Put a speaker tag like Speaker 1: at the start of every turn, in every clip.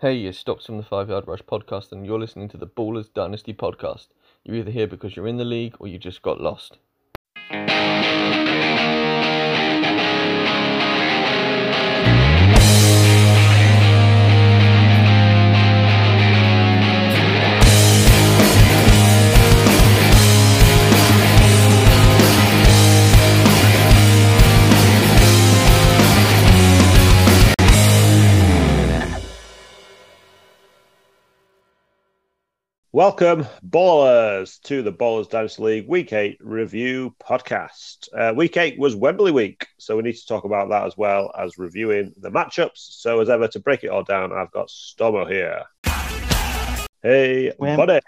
Speaker 1: Hey, it's Stocks from the Five Yard Rush podcast, and you're listening to the Ballers Dynasty podcast. You're either here because you're in the league or you just got lost.
Speaker 2: Welcome, ballers, to the Ballers Dynasty League Week 8 review podcast. Uh, week 8 was Wembley week, so we need to talk about that as well as reviewing the matchups. So, as ever, to break it all down, I've got Stomo here. Hey,
Speaker 3: Wem-
Speaker 2: buddy.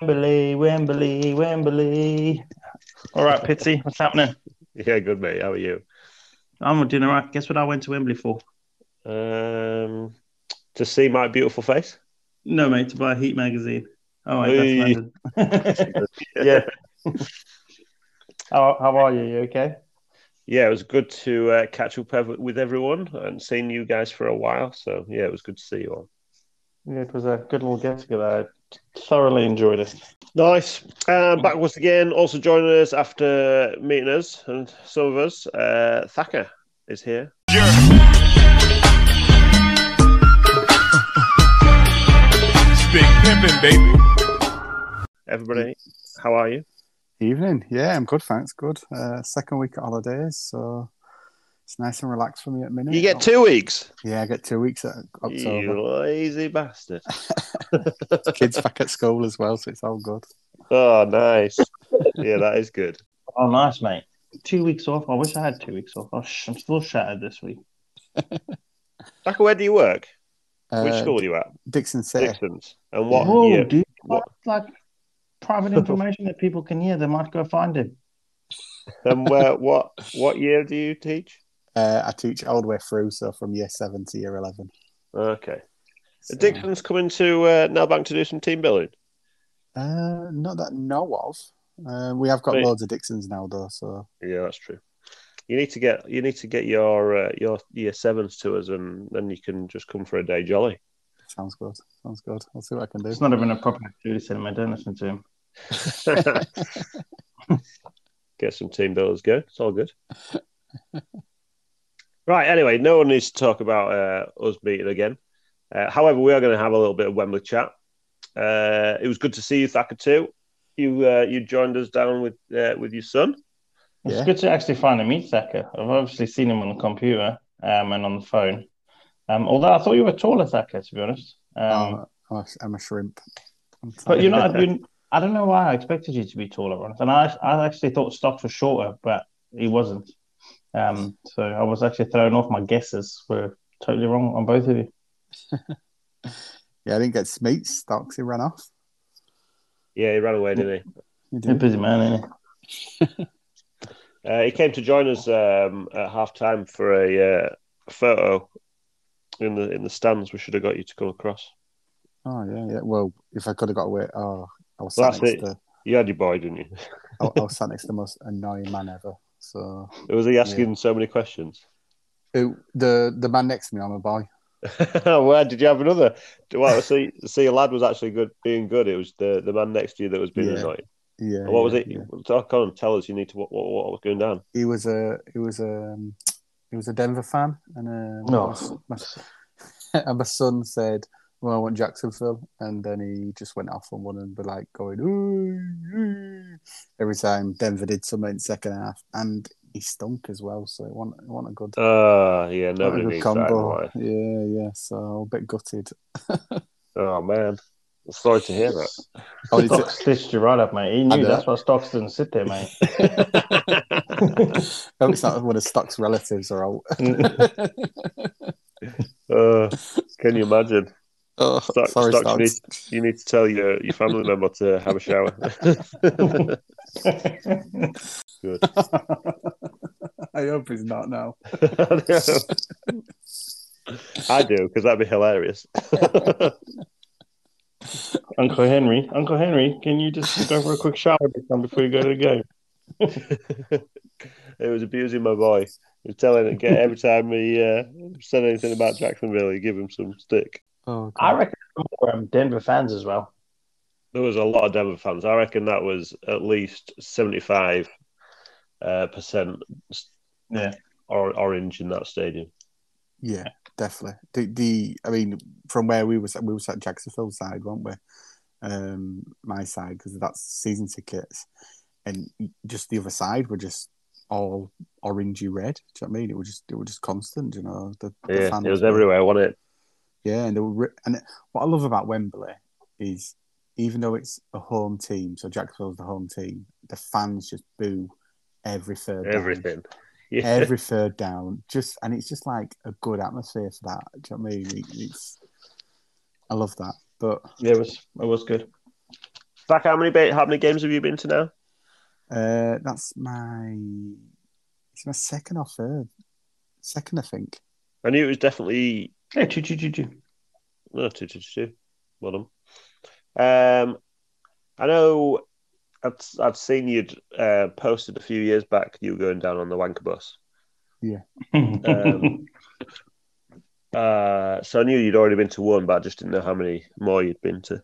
Speaker 3: Wembley, Wembley, Wembley. All right, Pitsy, what's happening?
Speaker 2: Yeah, good, mate. How are you?
Speaker 3: I'm doing all right. Guess what I went to Wembley for?
Speaker 2: Um, to see my beautiful face?
Speaker 3: No, mate, to buy a Heat magazine. Oh,
Speaker 2: Hey.
Speaker 3: wait, that's yeah. how, how are you? You okay?
Speaker 2: Yeah, it was good to uh, catch up with everyone and seeing you guys for a while. So, yeah, it was good to see you all.
Speaker 3: Yeah, it was a good little get together. I thoroughly enjoyed it.
Speaker 2: Nice. Um, back once again, also joining us after meeting us and some of us, uh, Thacker is here.
Speaker 4: Big pimpin', baby.
Speaker 2: Everybody, how are you?
Speaker 5: Evening. Yeah, I'm good, thanks. Good. Uh, second week at holidays, so it's nice and relaxed for me at the minute.
Speaker 2: You get two weeks.
Speaker 5: Yeah, I get two weeks at October.
Speaker 2: You lazy bastard.
Speaker 5: Kids back at school as well, so it's all good.
Speaker 2: Oh, nice. yeah, that is good.
Speaker 3: Oh, nice, mate. Two weeks off. I wish I had two weeks off. Oh, sh- I'm still shattered this week.
Speaker 2: Thacker, where do you work? Which
Speaker 5: Uh,
Speaker 2: school are you at?
Speaker 5: Dixon City.
Speaker 2: Dixon's. And what
Speaker 3: Whoa,
Speaker 2: year?
Speaker 3: dude.
Speaker 2: What-
Speaker 3: That's like private information that people can hear. They might go find it.
Speaker 2: And where? What? What year do you teach?
Speaker 5: Uh, I teach all the way through, so from year seven to year eleven.
Speaker 2: Okay.
Speaker 5: So,
Speaker 2: Dixon's coming to uh, Nelbank to do some team building.
Speaker 5: uh, not that I know of. Uh, we have got
Speaker 2: Wait.
Speaker 5: loads of Dixons now, though. So
Speaker 2: Yeah, that's true. You need to get you need to get your uh, your year sevens to us, and then you can just come for a day jolly.
Speaker 5: Sounds good. Sounds good. I'll see what I can do.
Speaker 3: It's not even a proper activity cinema. Don't listen to him.
Speaker 2: get some team builders going. It's all good. right. Anyway, no one needs to talk about uh, us meeting again. Uh, however, we are going to have a little bit of Wembley chat. Uh, it was good to see you, Thacker, too. You uh, you joined us down with uh, with your son.
Speaker 3: It's
Speaker 5: Yeah.
Speaker 3: good to actually finally meet Thacker. I've obviously seen him on the computer um, and on the phone. Um, although I thought you were taller, Thacker, to be honest. Um,
Speaker 5: Oh, I'm, a shrimp. I'm
Speaker 3: but you're not. You, I don't know why I expected you to be taller, Ron. And I, I actually thought Stocks was shorter, but he wasn't. Um, so I was actually thrown off. My guesses were totally wrong on both of you.
Speaker 5: Yeah, I didn't get to meet Stocks. He ran off.
Speaker 2: Yeah, he ran away, didn't he?
Speaker 5: He
Speaker 3: You're a busy man, isn't
Speaker 2: Uh, he came to join us um, at half time for a uh, photo in the in the stands. We should have got you to come across.
Speaker 5: Oh yeah, yeah. Well, if I could have got away, oh, I was
Speaker 2: Well,
Speaker 5: sat
Speaker 2: that's
Speaker 5: next
Speaker 2: it.
Speaker 5: to,
Speaker 2: You had your boy, didn't you?
Speaker 5: I, I was sat next to the most annoying man ever. So it
Speaker 2: Was he asking so many questions?
Speaker 5: Who- the the man next to me, I'm a boy.
Speaker 2: Where did you have another? Well, see, see, a lad was actually good, being good. It was the, the man next to you that was being
Speaker 5: Yeah.
Speaker 2: annoying.
Speaker 5: Yeah.
Speaker 2: what was it?
Speaker 5: yeah.
Speaker 2: Talk on, tell us. You need to what, what, what was going down.
Speaker 5: He was a he was a um, he was a Denver fan, and uh,
Speaker 3: No.
Speaker 5: my, my, and my son said, "Well, I want Jacksonville," and then he just went off on one and be like going "Ooh, ooh," every time Denver did something in the second half, and he stunk as well. So it wasn't, it wasn't a good.
Speaker 2: Ah, yeah,
Speaker 5: wasn't
Speaker 2: nobody
Speaker 5: a good
Speaker 2: needs that.
Speaker 5: combo.
Speaker 2: life.
Speaker 5: Yeah, yeah. So a bit gutted.
Speaker 2: Oh man, sorry to hear that.
Speaker 5: Oh, is
Speaker 3: Stocks stitched you right up, mate. He knew that's why Stocks didn't sit there, mate.
Speaker 5: it? it's not one of Stock's relatives or out.
Speaker 2: Uh, can you imagine?
Speaker 5: oh,
Speaker 2: Stock,
Speaker 5: sorry,
Speaker 2: Stocks, you, need, you need to tell your, your family member to have a shower. Good.
Speaker 5: I hope he's not now.
Speaker 2: I do because that'd be hilarious.
Speaker 3: Uncle Henry, Uncle Henry, can you just go for a quick shower before you go to the game?
Speaker 2: it was abusing my boy. He was telling it get every time he uh, said anything about Jacksonville, he give him some stick.
Speaker 5: Oh,
Speaker 3: I
Speaker 5: God.
Speaker 3: reckon more um, Denver fans as well.
Speaker 2: There was a lot of Denver fans. I reckon that was at least seventy-five uh, percent
Speaker 3: Yeah.
Speaker 2: or, orange in that stadium.
Speaker 5: Yeah, definitely. The the I mean, from where we was we was at Jacksonville side, weren't we? Um, my side because that's season tickets, and just the other side were just all orangey red. Do you know what I mean? It was just it was just constant. You know, the, the
Speaker 2: Yeah,
Speaker 5: fans
Speaker 2: it was
Speaker 5: were-
Speaker 2: everywhere, wasn't it?
Speaker 5: Yeah, and they were re- and what I love about Wembley is even though it's a home team, so Jacksonville's the home team, the fans just boo every third down.
Speaker 2: Everything. Yeah.
Speaker 5: every third down. Just and it's just like a good atmosphere for that. Do you know what I mean? It- it's I love that. But
Speaker 3: Yeah, it was it was good.
Speaker 2: Back, how many how many games have you been to now?
Speaker 5: Uh that's my it's my second or third. Second, I think.
Speaker 2: I knew it was definitely
Speaker 3: Yeah, choo choo choo choo.
Speaker 2: no two two two. Well done. Um, I know I'd I'd seen you'd uh, posted a few years back. You were going down on the wanker bus. Yeah. um, Uh, so I knew you'd already been to one, but I just didn't know how many more you'd been to.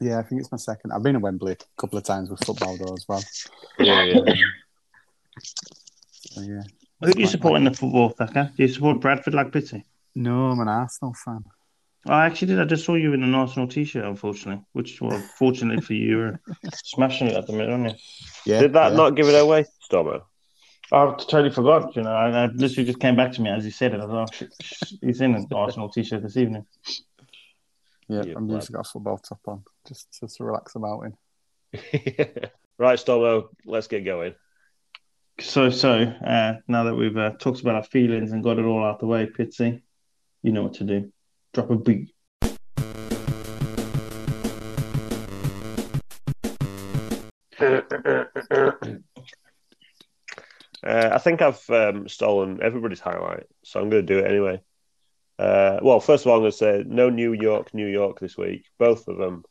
Speaker 5: Yeah, I think it's my second. I've been to Wembley a couple of times with football though as well.
Speaker 2: Yeah, yeah.
Speaker 5: So, yeah.
Speaker 3: Who do you support in the football, Thacker? Do you support Bradford like Pity?
Speaker 5: No, I'm an Arsenal fan.
Speaker 3: I actually did. I just saw you in an Arsenal t-shirt, unfortunately. Which, well, fortunately for you, you're smashing it at the minute, aren't you?
Speaker 5: Yeah.
Speaker 2: Did that
Speaker 5: yeah.
Speaker 2: not give it away, Stormo?
Speaker 3: I totally forgot. You know, I, I literally just came back to me as you said it. I was like, oh, sh- sh- he's in an Arsenal t-shirt this evening.
Speaker 5: Yeah,
Speaker 2: Yeah,
Speaker 5: I'm
Speaker 2: lad.
Speaker 5: usually got a football top on just just to relax about in.
Speaker 2: right, Stormo, let's get going.
Speaker 3: So, so uh, now that we've uh, talked about our feelings and got it all out the way, Pitsy, you know what to do. Drop a beat.
Speaker 2: Uh, I think I've um, stolen everybody's highlight, so I'm going to do it anyway. Uh, well, first of all, I'm going to say no New York, New York this week. Both of them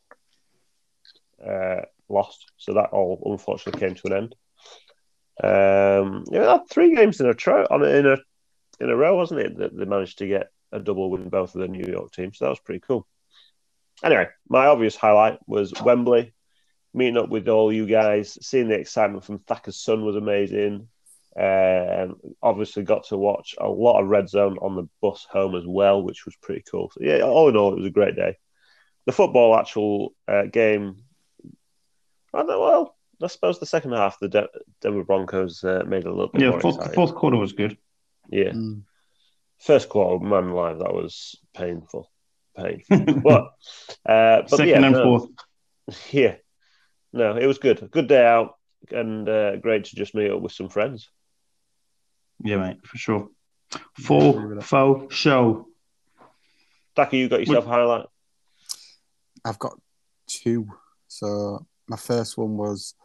Speaker 2: uh, lost, so that all unfortunately came to an end. Um, yeah, three games in a tro- on in a in a row, wasn't it? That they managed to get a double win both of the New York teams. So that was pretty cool. Anyway, my obvious highlight was Wembley, meeting up with all you guys, seeing the excitement from Thacker's son was amazing. Um, obviously, got to watch a lot of Red Zone on the bus home as well, which was pretty cool. So, yeah, all in all, it was a great day. The football actual uh, game, I don't know, well, I suppose the second half, the De- Denver Broncos uh, made it a little bit
Speaker 3: Yeah,
Speaker 2: more
Speaker 3: fourth,
Speaker 2: exciting.
Speaker 3: fourth quarter was good.
Speaker 2: Yeah,
Speaker 5: Mm.
Speaker 2: first quarter, man alive, that was painful, painful. but uh, but
Speaker 3: Second
Speaker 2: yeah,
Speaker 3: and
Speaker 2: no.
Speaker 3: fourth.
Speaker 2: Yeah. No, it was good. Good day out and uh, great to just meet up with some friends.
Speaker 3: Yeah, mate, for sure.
Speaker 5: agree
Speaker 3: Full
Speaker 5: with that.
Speaker 3: faux show.
Speaker 2: Daki, you got yourself a highlight?
Speaker 5: I've got two. So my first one was,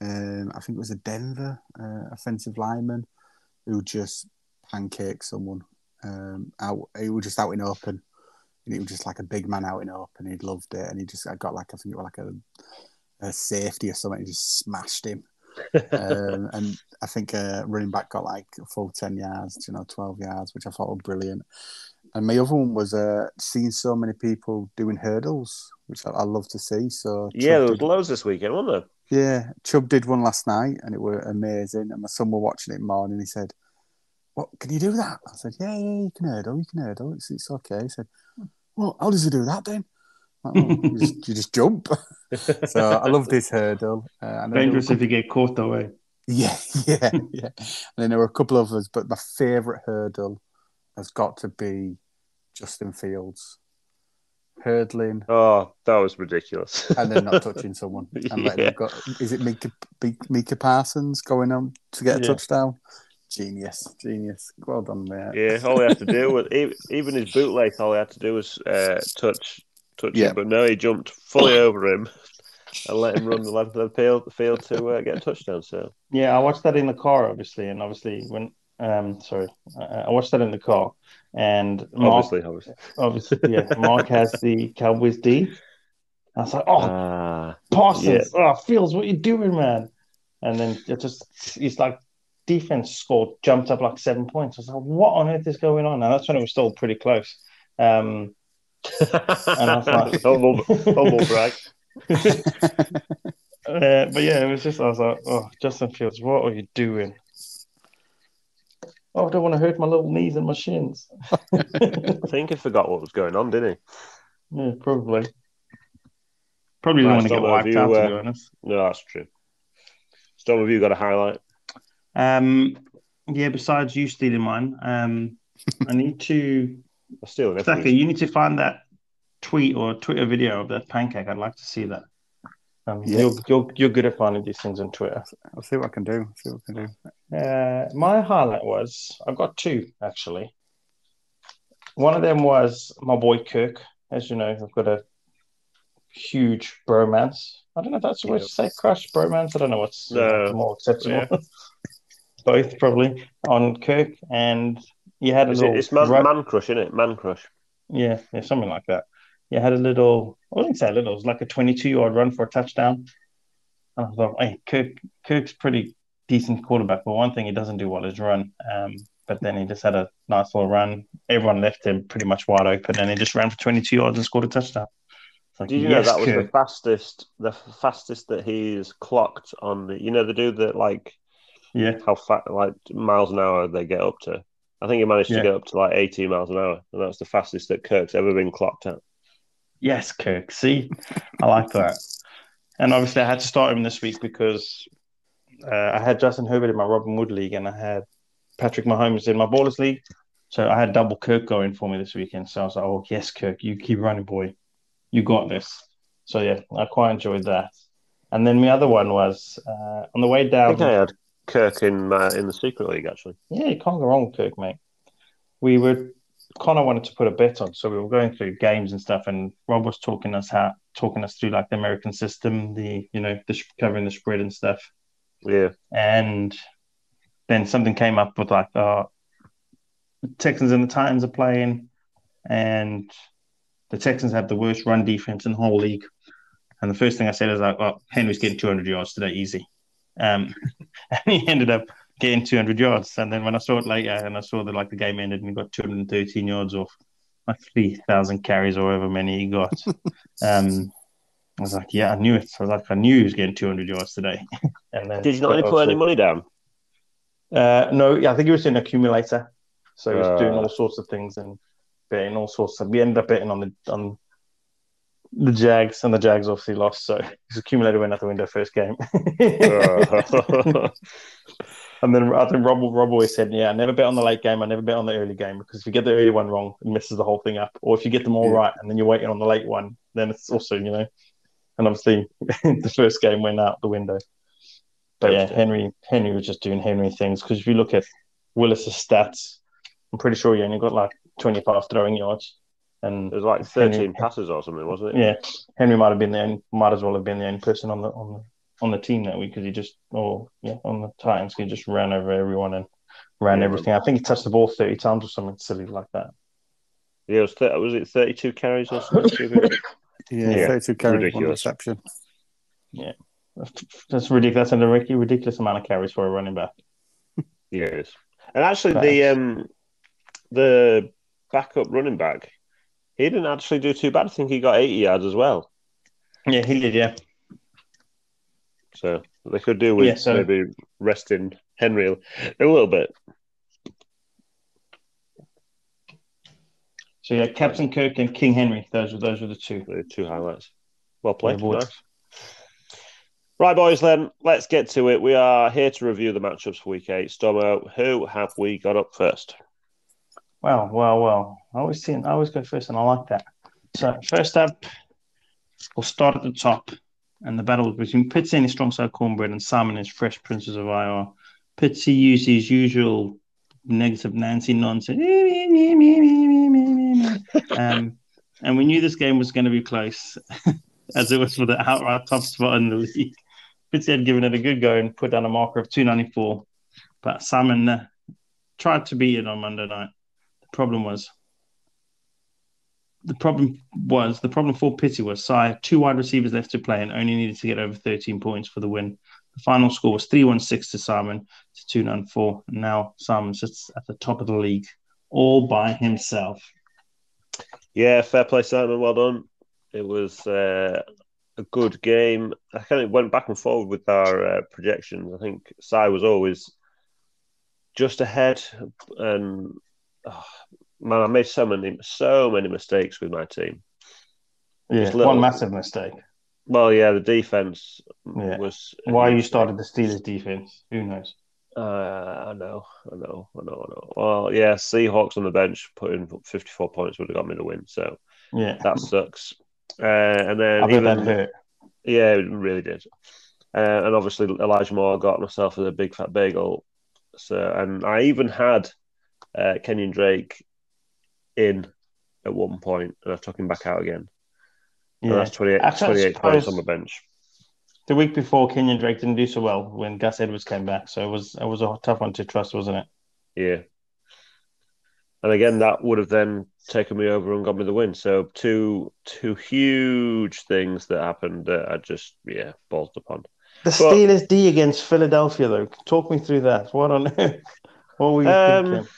Speaker 5: um, I think it was a Denver uh, offensive lineman who just pancaked someone um, out. He was just out in open. And he was just like a big man out in open. He loved it, and he just I got like I think it was like a, a safety or something. He just smashed him. Um, and I think uh, running back got like a full 10 yards, you know, 12 yards, which I thought were brilliant. And my other one was uh, seeing so many people doing hurdles, which I, I love to see. So
Speaker 2: Yeah,
Speaker 5: Chubb
Speaker 2: there was
Speaker 5: did,
Speaker 2: loads this weekend, wasn't there?
Speaker 5: yeah, Chubb did one last night, and it were amazing. And my son were watching it morning. He said, "What can you do that?" I said, "Yeah, yeah, you can hurdle, you can hurdle. It's, it's okay." He said, "Well, how does he do that then?" I'm like, "Well, you, just, you just jump. so I love this hurdle. Uh, and then there
Speaker 3: Dangerous if you get caught that way.
Speaker 5: yeah, yeah, yeah. And then there were a couple of others, but my favourite hurdle has got to be Justin Fields hurdling
Speaker 2: Oh, that was ridiculous.
Speaker 5: and then not touching someone and letting
Speaker 2: Yeah.
Speaker 5: them go. Is it Micah, Micah Parsons going on to get a
Speaker 3: Yeah.
Speaker 5: touchdown? Genius, genius. Well done, mate.
Speaker 2: yeah, all he had to do was even his bootleg. All he had to do was uh, touch, touch
Speaker 5: Yeah.
Speaker 2: him. But no, he jumped fully over him and let him run the length of the field, the field to uh, get a touchdown. So
Speaker 3: Yeah, I watched that in the car, obviously, and obviously when um sorry, I, I watched that in the car, and Mark,
Speaker 2: obviously, obviously,
Speaker 3: obviously, yeah, Mark has the Cowboys D. I was like, oh,
Speaker 2: ah,
Speaker 3: Parsons, oh, Fields, what you doing, man? And then it just, it's like defense scored, jumped up like seven points. I was like, what on earth is going on? And that's when it was still pretty close. Um, And I was like-
Speaker 2: humble, humble brag.
Speaker 3: Uh, but yeah, it was just I was like, oh, Justin Fields, what are you doing? Oh, I don't want to hurt my little knees and my shins.
Speaker 2: I think he forgot what was going on, didn't he?
Speaker 3: Yeah, probably. Probably
Speaker 2: Right,
Speaker 3: didn't want to get wiped
Speaker 2: you,
Speaker 3: out, to
Speaker 2: uh,
Speaker 3: be honest.
Speaker 2: No, that's true. Storm, have you got a highlight?
Speaker 3: Um, yeah. Besides you stealing mine, um, I need to.
Speaker 2: Stealing
Speaker 3: Zaka,
Speaker 2: everything.
Speaker 3: you need to find that tweet or Twitter video of that pancake. I'd like to see that. Um,
Speaker 5: Yeah.
Speaker 3: you're, you're you're good at finding these things on Twitter.
Speaker 5: I'll see what I can do. See what I can do.
Speaker 3: Uh, my highlight was I've got two actually. One of them was my boy Kirk. As you know, I've got a huge bromance. I don't know if that's the word to say, crush bromance. I don't know what's more acceptable. Both probably on Kirk, and you had a
Speaker 2: Is
Speaker 3: little
Speaker 2: it's man,
Speaker 3: ru-
Speaker 2: man crush, isn't it? Man crush.
Speaker 3: yeah, yeah, something like that. You had a little, I wouldn't say a little, it was like a 22 yard run for a touchdown. And I thought, hey, Kirk, Kirk's pretty decent quarterback, but one thing he doesn't do well is run. Um, but then he just had a nice little run. Everyone left him pretty much wide open, and he just ran for 22 yards and scored a touchdown. Like,
Speaker 2: Did you
Speaker 3: yes,
Speaker 2: know that was
Speaker 3: Kirk.
Speaker 2: the fastest, the fastest that he's clocked on the? You know, they do that like
Speaker 3: Yeah,
Speaker 2: how fat, like miles an hour they get up to. I think he managed
Speaker 3: Yeah.
Speaker 2: to get up to like 18 miles an hour, and that's the fastest that Kirk's ever been clocked at.
Speaker 3: yes, Kirk. See, I like that. And obviously, I had to start him this week because uh, I had Justin Herbert in my Robin Wood league, and I had Patrick Mahomes in my Ballers league. So I had double Kirk going for me this weekend. So I was like, "Oh yes, Kirk, you keep running, boy. You got this." So yeah, I quite enjoyed that. And then the other one was uh, on the way
Speaker 2: I
Speaker 3: down.
Speaker 2: think I had Kirk in my, in the secret league actually.
Speaker 3: Yeah, you can't go wrong with Kirk, mate. We were Connor wanted to put a bet on, so we were going through games and stuff, and Rob was talking us how talking us through like the American system, the you know, the covering the spread and stuff.
Speaker 2: Yeah,
Speaker 3: And then something came up with like uh the Texans and the Titans are playing, and the Texans have the worst run defense in the whole league. And the first thing I said is like, "Oh, Henry's getting 200 yards today, easy." Um, and he ended up getting 200 yards. And then when I saw it later, and I saw that like the game ended, and he got 213 yards off like 3,000 carries or however many he got. um, I was like, "Yeah, I knew it." I was like, "I knew he was getting 200 yards today." and then
Speaker 2: did you not put any money down?
Speaker 3: uh, no, yeah, I think he was an accumulator. So he was
Speaker 2: Uh.
Speaker 3: doing all sorts of things and betting all sorts of. We ended up betting on the on the Jags, and the Jags obviously lost. So his accumulator went out the window first game.
Speaker 2: Uh,
Speaker 3: and then I think Rob Rob always said, "Yeah, I never bet on the late game. I never bet on the early game because if you get the early one wrong, it messes the whole thing up. Or if you get them all
Speaker 5: Yeah.
Speaker 3: right and then you're waiting on the late one, then it's also you know." And obviously, the first game went out the window. But yeah, Henry Henry was just doing Henry things because if you look at Willis's stats, I'm pretty sure he only got like 25 throwing yards, and
Speaker 2: it was like 13
Speaker 3: Henry-
Speaker 2: passes or something, wasn't it?
Speaker 3: yeah, Henry might have been the only, might as well have been the only person on the on the on the team that week because he just or yeah on the Titans he just ran over everyone and ran
Speaker 2: Yeah.
Speaker 3: everything. I think he touched the ball 30 times or something silly like that.
Speaker 2: Yeah, it was, th- was it 32 carries or something?
Speaker 5: Yeah,
Speaker 3: Yeah.
Speaker 5: 32 carries, one
Speaker 2: Ridiculous.
Speaker 5: reception.
Speaker 3: Yeah, that's ridiculous. That's a ridiculous, ridiculous amount of carries for a running back.
Speaker 2: Yes. And actually, the um, the backup running back, he didn't actually do too bad. I think he got 80 yards as well.
Speaker 3: Yeah, he did. Yeah,
Speaker 2: So they could do with
Speaker 3: Yeah, so-
Speaker 2: maybe resting Henry a little bit.
Speaker 3: so yeah, Captain Kirk and King Henry. Those were those were the two.
Speaker 2: The two highlights. Well played.
Speaker 3: Yeah, boys.
Speaker 2: nice. Right, boys, then let's get to it. We are here to review the matchups for week eight. Stomo, who have we got up first?
Speaker 3: Well, well, well. I always see. I always go first, and I like that. So first up, we'll start at the top, and the battle between Pitsy and his strong side cornbread and Simon and his fresh princes of IR. Pitsy used his usual negative Nancy nonsense, um, and we knew this game was going to be close, as it was for the outright top spot in the league. Pitsy had given it a good go and put down a marker of 294, but Simon uh, tried to beat it on Monday night problem was the problem was the problem for Pity was Si had two wide receivers left to play and only needed to get over 13 points for the win. The final score was 316 to Simon to 294. And now Simon sits at the top of the league all by himself.
Speaker 2: Yeah, fair play, Simon. Well done. It was uh, a good game. I kind of went back and forward with our uh, projections. I think Si was always just ahead, and oh, man, I made so many, so many mistakes with my team.
Speaker 3: Yeah,
Speaker 2: little-
Speaker 3: one massive mistake.
Speaker 2: Well, yeah, the defense
Speaker 3: Yeah.
Speaker 2: was
Speaker 3: Why you started the Steelers defense? Who knows?
Speaker 2: Uh, I know, I know, I know, I know. Well, yeah, Seahawks on the bench putting 54 points would have got me the win, so
Speaker 3: Yeah,
Speaker 2: that sucks. Uh, and then even
Speaker 3: that hurt.
Speaker 2: Yeah, it really did. Uh, and obviously, Elijah Moore got myself a big fat bagel. So, and I even had uh, Kenyon Drake in at one point, and I took him back out again. And
Speaker 3: Yeah,
Speaker 2: that's 28, 28 points on the bench.
Speaker 3: the week before Kenyon Drake didn't do so well when Gus Edwards came back, so it was it was a tough one to trust, wasn't it?
Speaker 2: Yeah. And again, that would have then taken me over and got me the win. So two two huge things that happened that I just yeah ballsed upon.
Speaker 3: The
Speaker 2: Well-
Speaker 3: Steelers D against Philadelphia, though. Talk me through that. What on earth? What were you
Speaker 2: Um,
Speaker 3: thinking?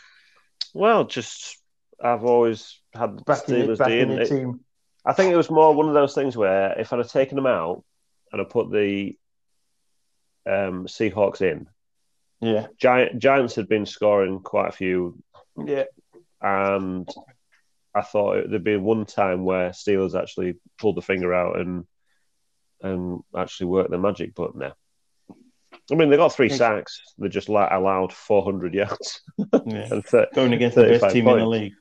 Speaker 2: Well, just I've always had the
Speaker 3: Backing,
Speaker 2: Steelers
Speaker 3: backing
Speaker 2: D in it.
Speaker 3: team.
Speaker 2: I think it was more one of those things where if I'd have taken them out and I put the um, Seahawks in,
Speaker 3: Yeah,
Speaker 2: Giant, Giants had been scoring quite a few,
Speaker 3: yeah.
Speaker 2: and I thought it, there'd be one time where Steelers actually pulled the finger out and and actually worked the magic, but no. I mean, they got three sacks. They just la- allowed 400 yards.
Speaker 3: yeah.
Speaker 2: and thir-
Speaker 3: Going against the best
Speaker 2: 35
Speaker 3: team in the league.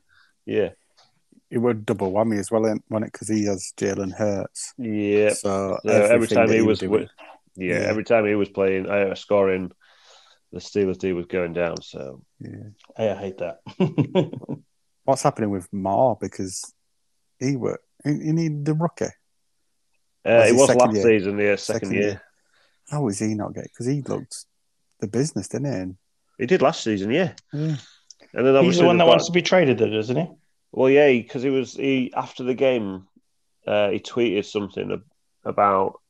Speaker 2: yeah,
Speaker 5: It would double whammy as well, wasn't it? Because he has Jalen Hurts.
Speaker 2: yeah.
Speaker 5: So,
Speaker 2: So every time
Speaker 5: that
Speaker 2: he was,
Speaker 5: do-
Speaker 2: yeah,
Speaker 5: Yeah.
Speaker 2: every time he was playing, uh, scoring, the Steelers D was going down. So
Speaker 5: yeah.
Speaker 3: Hey, I hate that.
Speaker 5: What's happening with Mar? Because he were he, he needed the rookie.
Speaker 2: uh,
Speaker 5: Was
Speaker 2: it was last
Speaker 5: year?
Speaker 2: season, yeah, second,
Speaker 5: Second
Speaker 2: year.
Speaker 5: year. How is he not getting? Because he looked the business, didn't he? And,
Speaker 2: He did last season, yeah.
Speaker 5: yeah.
Speaker 2: And then
Speaker 3: He's the one that
Speaker 2: got-
Speaker 3: wants to be traded, though, isn't he?
Speaker 2: Well, yeah, because he was he after the game, uh, he tweeted something about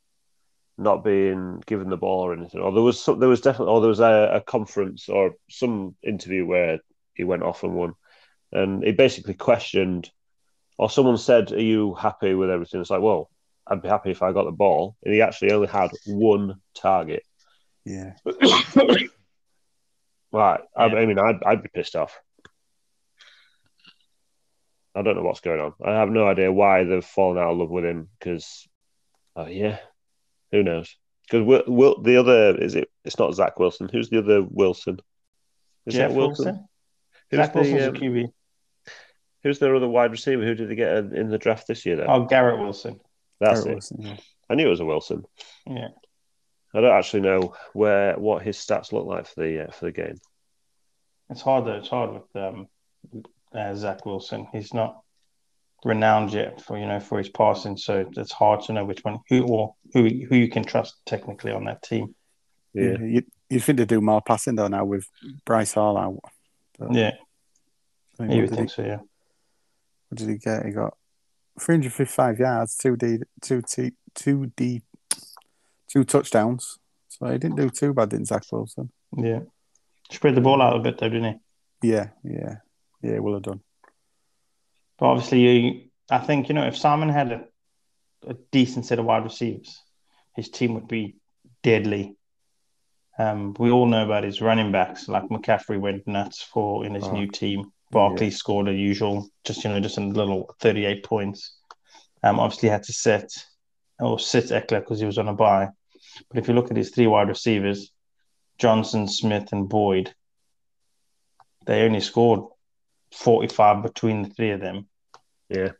Speaker 2: not being given the ball or anything. Or there was some, there was definitely or there was a, a conference or some interview where he went off and won, and he basically questioned, or someone said, "Are you happy with everything?" It's like, well, I'd be happy if I got the ball, and he actually only had one target.
Speaker 5: yeah.
Speaker 2: Right, I,
Speaker 3: Yeah.
Speaker 2: I mean, I'd I'd be pissed off. I don't know what's going on. I have no idea why they've fallen out of love with him. Because, oh yeah, who knows? Because will, will the other is it? It's not Zach Wilson. Who's the other Wilson? Is
Speaker 3: Jeff
Speaker 2: that Wilson?
Speaker 3: Wilson.
Speaker 2: Who's
Speaker 3: Zach Wilson's
Speaker 2: the
Speaker 3: a
Speaker 2: um,
Speaker 3: QB.
Speaker 2: who's their other wide receiver? Who did they get in in the draft this year? Then
Speaker 3: Oh, Garrett Wilson.
Speaker 2: That's
Speaker 5: Garrett
Speaker 2: it.
Speaker 5: Wilson, yeah.
Speaker 2: I knew it was a Wilson.
Speaker 3: Yeah.
Speaker 2: I don't actually know where what his stats look like for the uh, for the game.
Speaker 3: It's hard, though. It's hard with um, uh, Zach Wilson. He's not renowned yet for you know for his passing, so it's hard to know which one who or who who you can trust technically on that team.
Speaker 2: Yeah.
Speaker 5: You, you'd think to do more passing though now with Breece Hall out. But,
Speaker 3: Yeah,
Speaker 5: I mean,
Speaker 3: you would think
Speaker 5: he,
Speaker 3: so. Yeah.
Speaker 5: what did he get? He got 355 yards, two D, two T, two D, two touchdowns. So he didn't do too bad, didn't Zach Wilson?
Speaker 3: Yeah. Spread the ball out a bit though, didn't he?
Speaker 5: Yeah, yeah, yeah. Will have done.
Speaker 3: But obviously, you, I think you know if Simon had a, a decent set of wide receivers, his team would be deadly. Um, we all know about his running backs. Like McCaffrey went nuts for in his
Speaker 5: Oh,
Speaker 3: new team. Barkley scored a usual, just you know, just a little thirty-eight points. Um, obviously had to sit or sit Ekeler because he was on a bye. But if you look at his three wide receivers, Johnson, Smith, and Boyd, they only scored forty-five between the three of them.
Speaker 2: Yeah.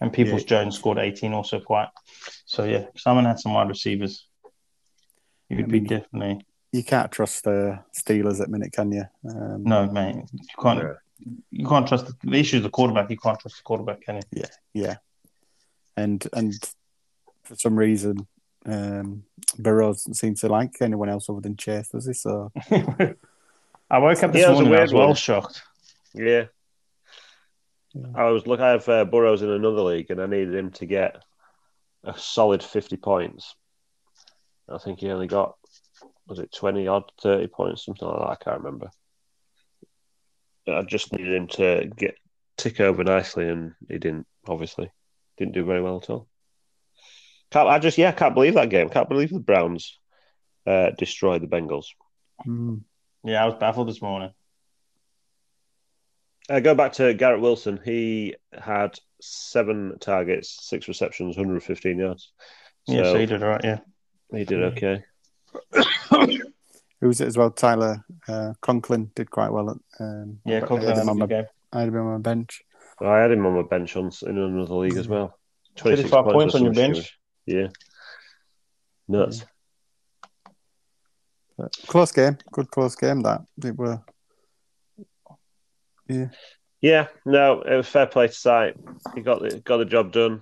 Speaker 3: And Peoples
Speaker 5: Yeah.
Speaker 3: Jones scored 18 also quite. So yeah, Simon had some wide receivers. You would
Speaker 5: I
Speaker 3: be definitely
Speaker 5: You can't trust the Steelers at minute, can you? Um,
Speaker 3: no man. You can't
Speaker 2: Yeah.
Speaker 3: you can't trust the, the issue is the quarterback. You can't trust the quarterback, can you?
Speaker 5: Yeah, yeah. and and for some reason, um, Burrows doesn't seem to like anyone else other than Chase, does he? So?
Speaker 3: I woke up this
Speaker 2: Yeah, it was
Speaker 3: morning. I was well
Speaker 2: one.
Speaker 3: shocked.
Speaker 2: Yeah.
Speaker 5: Yeah.
Speaker 2: I was look. I have uh, Burrows in another league, and I needed him to get a solid fifty points. I think he only got was it twenty odd, thirty points, something like that. I can't remember. I just needed him to get tick over nicely, and he didn't. Obviously, didn't do very well at all. Can't, I just yeah, can't believe that game. Can't believe the Browns uh, destroyed the Bengals.
Speaker 5: Mm.
Speaker 3: Yeah, I was baffled this morning.
Speaker 2: Uh, go back to Garrett Wilson. He had seven targets, six receptions, 115 yards.
Speaker 3: Yeah,
Speaker 2: So-
Speaker 3: so he did all right. Yeah,
Speaker 2: He did okay.
Speaker 5: Who was it as well? Tyler uh, Conklin did quite well. At, um,
Speaker 3: yeah,
Speaker 5: I had
Speaker 3: Conklin
Speaker 5: him
Speaker 3: had
Speaker 5: on my,
Speaker 3: game.
Speaker 5: I had him on my bench.
Speaker 2: I had him on my bench on in another league as well. 26
Speaker 3: 35 points on your bench.
Speaker 2: stupid. Yeah. Nuts.
Speaker 5: But close game, good close game. That it were. Yeah,
Speaker 2: Yeah, no, it was fair play to sight. He got the got the job done.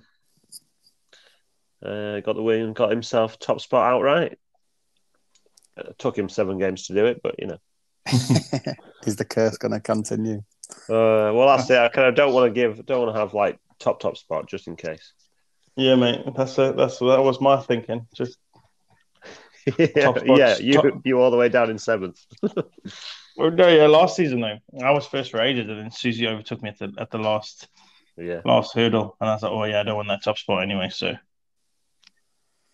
Speaker 2: Uh, got the win, got himself top spot outright. It took him seven games to do it, but you know.
Speaker 5: is the curse going to continue?
Speaker 2: Uh, well, that's it. I kind of don't want to give, don't want to have like top top spot just in case.
Speaker 3: Yeah, mate. That's it. That's that was my thinking. Just
Speaker 2: yeah,
Speaker 3: Top spots,
Speaker 2: yeah, you
Speaker 3: top-
Speaker 2: you all the way down in seventh.
Speaker 3: well, no, yeah. Last season though, I was first rated, and then Susie overtook me at the at the last
Speaker 2: yeah,
Speaker 3: last hurdle, and I was like, oh yeah, I don't want that top spot anyway. So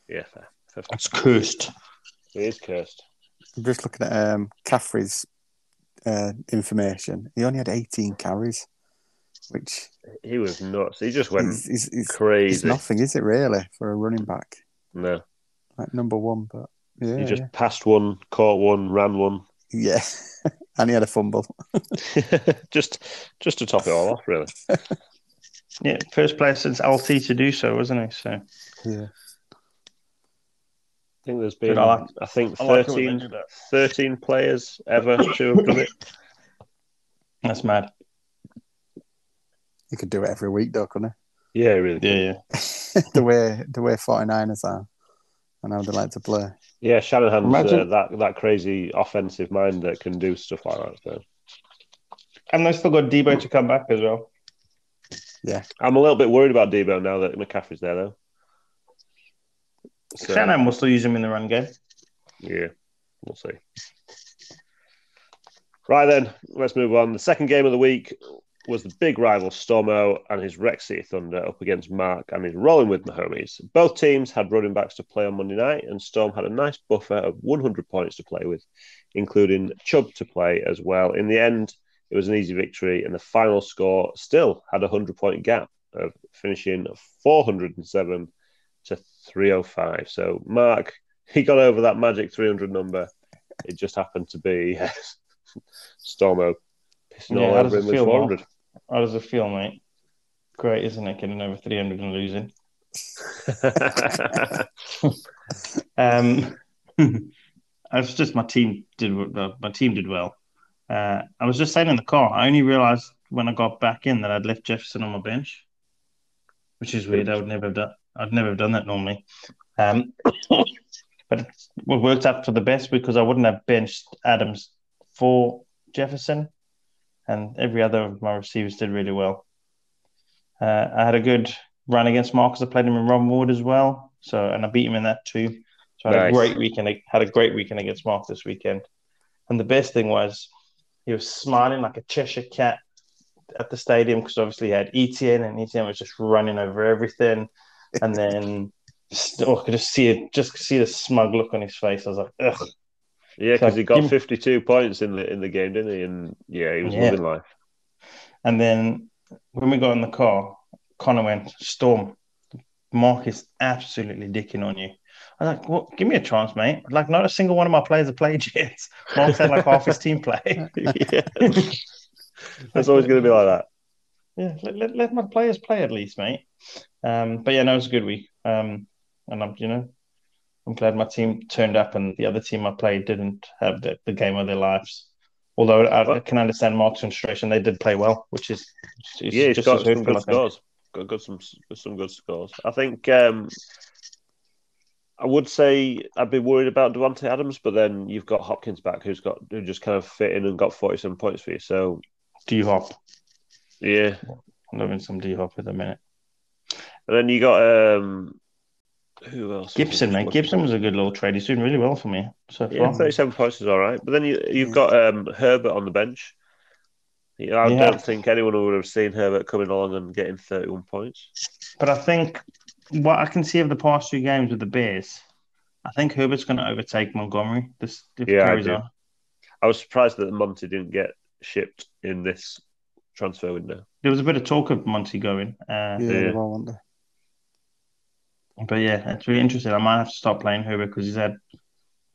Speaker 2: yeah, fair. fair.
Speaker 3: it's cursed.
Speaker 2: It is cursed.
Speaker 5: I'm just looking at um, Caffrey's uh, information. He only had 18 carries, which
Speaker 2: He was nuts. He just went
Speaker 5: is, is, is, is
Speaker 2: crazy.
Speaker 5: nothing, is it really, for a running back?
Speaker 2: No,
Speaker 5: Like number one, but yeah,
Speaker 2: he just
Speaker 5: yeah.
Speaker 2: passed one, caught one, ran one.
Speaker 5: yeah. and he had a fumble.
Speaker 2: just just to top it all off, really.
Speaker 3: Yeah, first player since LT to do so, wasn't he? So
Speaker 5: Yeah.
Speaker 2: I think there's been,
Speaker 3: I like-
Speaker 2: I think,
Speaker 3: I like
Speaker 2: 13,
Speaker 3: they
Speaker 2: 13 players ever to have done it.
Speaker 3: That's mad.
Speaker 5: He could do it every week, though, couldn't
Speaker 2: Yeah, really.
Speaker 3: Yeah,
Speaker 2: Yeah,
Speaker 3: yeah.
Speaker 5: the way the way 49ers are and how they like to play.
Speaker 2: yeah Shanahan's uh,
Speaker 3: Imagine-
Speaker 2: that that crazy offensive mind that can do stuff like that. So.
Speaker 3: And they've still got Deebo to come back as well.
Speaker 2: Yeah, I'm a little bit worried about Deebo now that McCaffrey's there, though. So,
Speaker 3: will still use him in the run game.
Speaker 2: yeah, we'll see. Right then, let's move on. The second game of the week was the big rival Stormo and his Rex City Thunder up against Mark and his Rolling with Mahomes. Both teams had running backs to play on Monday night, and Storm had a nice buffer of 100 points to play with, including Chubb to play as well. In the end, it was an easy victory, and the final score still had a 100 point gap of finishing 407 to 305. So, Mark, he got over that magic 300 number. It just happened to be Stormo pissing
Speaker 3: Yeah,
Speaker 2: all
Speaker 3: how
Speaker 2: over
Speaker 3: does
Speaker 2: him
Speaker 3: it
Speaker 2: with
Speaker 3: feel,
Speaker 2: 400.
Speaker 3: How does it feel, mate? Great, isn't it? Getting over 300 and losing. Um, it's just my team did my team did well. Uh, I was just saying in the car. I only realized when I got back in that I'd left Jefferson on my bench, which is weird. I would never have done. I'd never have done that normally. Um, but it worked out for the best because I wouldn't have benched Adams for Jefferson, and every other of my receivers did really well. Uh, I had a good run against Marcus. I played him in Ron Ward as well, so and I beat him in that too. So I had
Speaker 2: Nice.
Speaker 3: a great weekend. I Had a great weekend against Mark this weekend, and the best thing was he was smiling like a Cheshire cat at the stadium because obviously he had ETN and ETN was just running over everything, and then just, oh, I could just see it, just see the smug look on his face. I was like, ugh.
Speaker 2: Yeah, because he got
Speaker 3: Give
Speaker 2: 52 points in the in the game, didn't he? And yeah, he was
Speaker 3: Yeah.
Speaker 2: living life.
Speaker 3: And then when we got in the car, Connor went, Storm, Mark is absolutely dicking on you. I was like, well, give me a chance, mate. Like, not a single one of my players have played yet. Mark's had like half his team play.
Speaker 2: yeah. It's always going to be like that.
Speaker 3: Yeah, let, let, let my players play at least, mate. Um, but yeah, no, it was a good week. Um, and I'm, you know, I'm glad my team turned up and the other team I played didn't have the, the game of their lives. Although I, I can understand Mark's frustration, they did play well, which is is
Speaker 2: yeah,
Speaker 3: just
Speaker 2: got some good scores. Got, got some some good scores. I think um, I would say I'd be worried about Davante Adams, but then you've got Hopkins back, who's got who just kind of fit in and got 47 points for you. So
Speaker 3: do you Hop.
Speaker 2: Yeah,
Speaker 3: I'm loving some D Hop at the minute.
Speaker 2: and then you got um, who else?
Speaker 3: Gibson, mate. Gibson was a good little trade. He's doing really well for me so
Speaker 2: Yeah,
Speaker 3: far.
Speaker 2: 37 points is all right. But then you, you've got um, Herbert on the bench, Yeah, I
Speaker 3: Yeah.
Speaker 2: don't think anyone would have seen Herbert coming along and getting 31 points.
Speaker 3: But I think what I can see of the past two games with the Bears, I think Herbert's going to overtake Montgomery. This if
Speaker 2: Yeah, I
Speaker 3: carries
Speaker 2: do.
Speaker 3: on.
Speaker 2: I was surprised that Monty didn't get shipped in this transfer window.
Speaker 3: There was a bit of talk of Monty going, uh,
Speaker 5: Yeah,
Speaker 2: Yeah.
Speaker 5: they all
Speaker 3: but yeah, it's really interesting. I might have to start playing Herbert because he's had,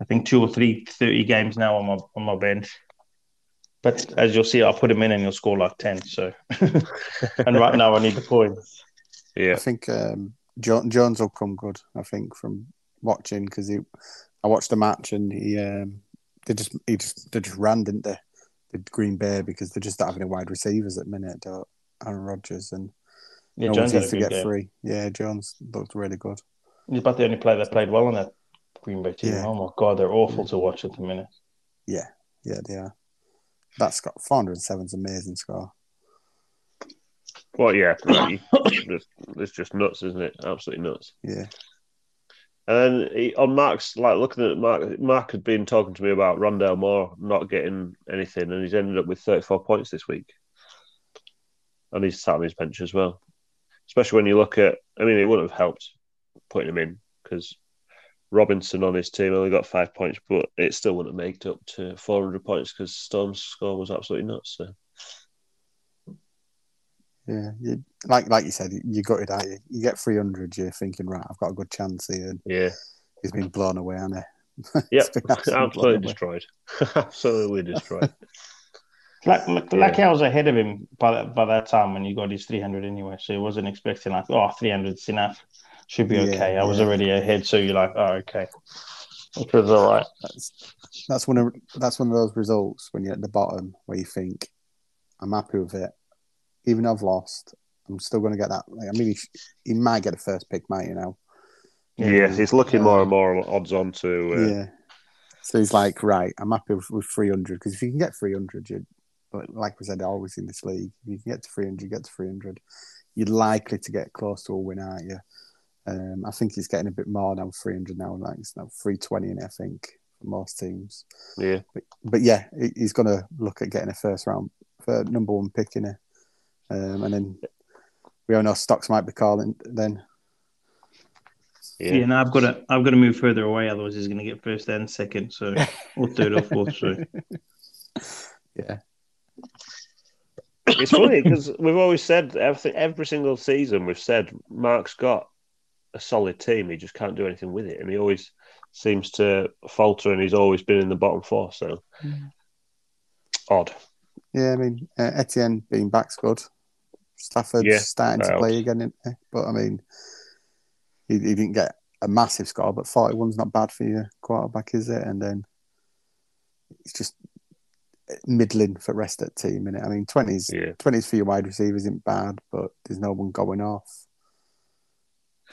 Speaker 3: I think, two or three 30 games now on my on my bench. But as you'll see, I'll put him in and he'll score like ten. So, and right now I need the points.
Speaker 2: Yeah.
Speaker 5: I think um, jo- Jones will come good. I think from watching because he, I watched the match and he, um, they just he just they just ran, didn't they? The Green Bay because they're just not having a wide receivers at the minute. Don't Aaron Rodgers and
Speaker 3: Yeah,
Speaker 5: no
Speaker 3: Jones had a
Speaker 5: seems to get
Speaker 3: game.
Speaker 5: free. Yeah, Jones looked really good.
Speaker 3: He's about the only player that played well on that Green Bay team.
Speaker 5: Yeah.
Speaker 3: Oh my god, they're awful to watch at the minute.
Speaker 5: Yeah, yeah, they are. That's got 407 is amazing score.
Speaker 2: Well, yeah. Right. It's it's just nuts, isn't it? Absolutely nuts.
Speaker 5: Yeah,
Speaker 2: And then he, on Mark's, like looking at Mark, Mark had been talking to me about Rondale Moore not getting anything, and he's ended up with 34 points this week. And he's sat on his bench as well. Especially when you look at, I mean, it wouldn't have helped putting him in because Robinson on his team only got five points, but it still wouldn't have made up to 400 points because Storm's score was absolutely nuts. So,
Speaker 5: yeah. You, like like you said, you got it out. You, you get 300, you're thinking, right, I've got a good chance here. And
Speaker 2: yeah.
Speaker 5: he's been blown away, hasn't he?
Speaker 2: Yep.
Speaker 5: He's been absolutely blown
Speaker 2: Absolutely
Speaker 5: away.
Speaker 2: destroyed. absolutely destroyed.
Speaker 3: Like, like, like I was ahead of him by that, by that time when you got his 300 anyway. So he wasn't expecting like, oh, 300 is enough. Should be
Speaker 5: Yeah,
Speaker 3: okay. I was already ahead. So you're like, oh, okay. Which was all right.
Speaker 5: That's that's one of that's one of those results when you're at the bottom where you think, I'm happy with it. Even though I've lost, I'm still going to get that. Like, I mean, he, he might get a first pick, might you know?
Speaker 2: yeah, he's looking more and more odds on to. Uh,
Speaker 5: Yeah. So he's like, right, I'm happy with, with 300 because if you can get 300, you like- like we said, always in this league, if you can get to 300, you get to 300. You're likely to get close to a win, aren't you? Um, I think he's getting a bit more now, 300 now, like it's now 320 in it, I think, for most teams.
Speaker 2: yeah.
Speaker 5: But, but yeah, he's going to look at getting a first round, for number one pick in it. Um, and then we all know stocks might be calling then.
Speaker 3: Yeah.
Speaker 2: Yeah.
Speaker 3: now I've got to I've got to move further away, otherwise he's going to get first and second, so or third or fourth. So
Speaker 5: Yeah.
Speaker 2: It's funny because we've always said everything, every single season we've said Mark's got a solid team. He just can't do anything with it, and he always seems to falter. And he's always been in the bottom four. So odd.
Speaker 5: Yeah, I mean, uh, Etienne being back's good. Stafford's
Speaker 2: Yeah,
Speaker 5: starting to play again, isn't he? but I mean, he, he didn't get a massive score, but 41's not bad for your quarterback, is it? And then it's just middling for rest the team, innit? I mean, 20s,
Speaker 2: Yeah.
Speaker 5: 20s for your wide receivers isn't bad, but there's no one going off.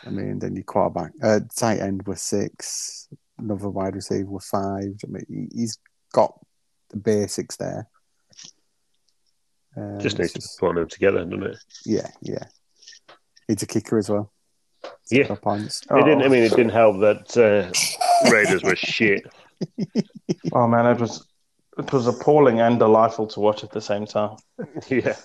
Speaker 5: I mean, then your quarterback, uh, tight end was six, another wide receiver was five. I mean, he's got the basics there. Um,
Speaker 2: Just
Speaker 5: it's
Speaker 2: needs to put them together, doesn't it?
Speaker 5: yeah, yeah. Needs a kicker as well.
Speaker 2: Yeah.
Speaker 5: For points.
Speaker 2: It didn't. I mean, it didn't help that uh, Raiders were shit.
Speaker 3: oh man, it was it was appalling and delightful to watch at the same time.
Speaker 2: yeah.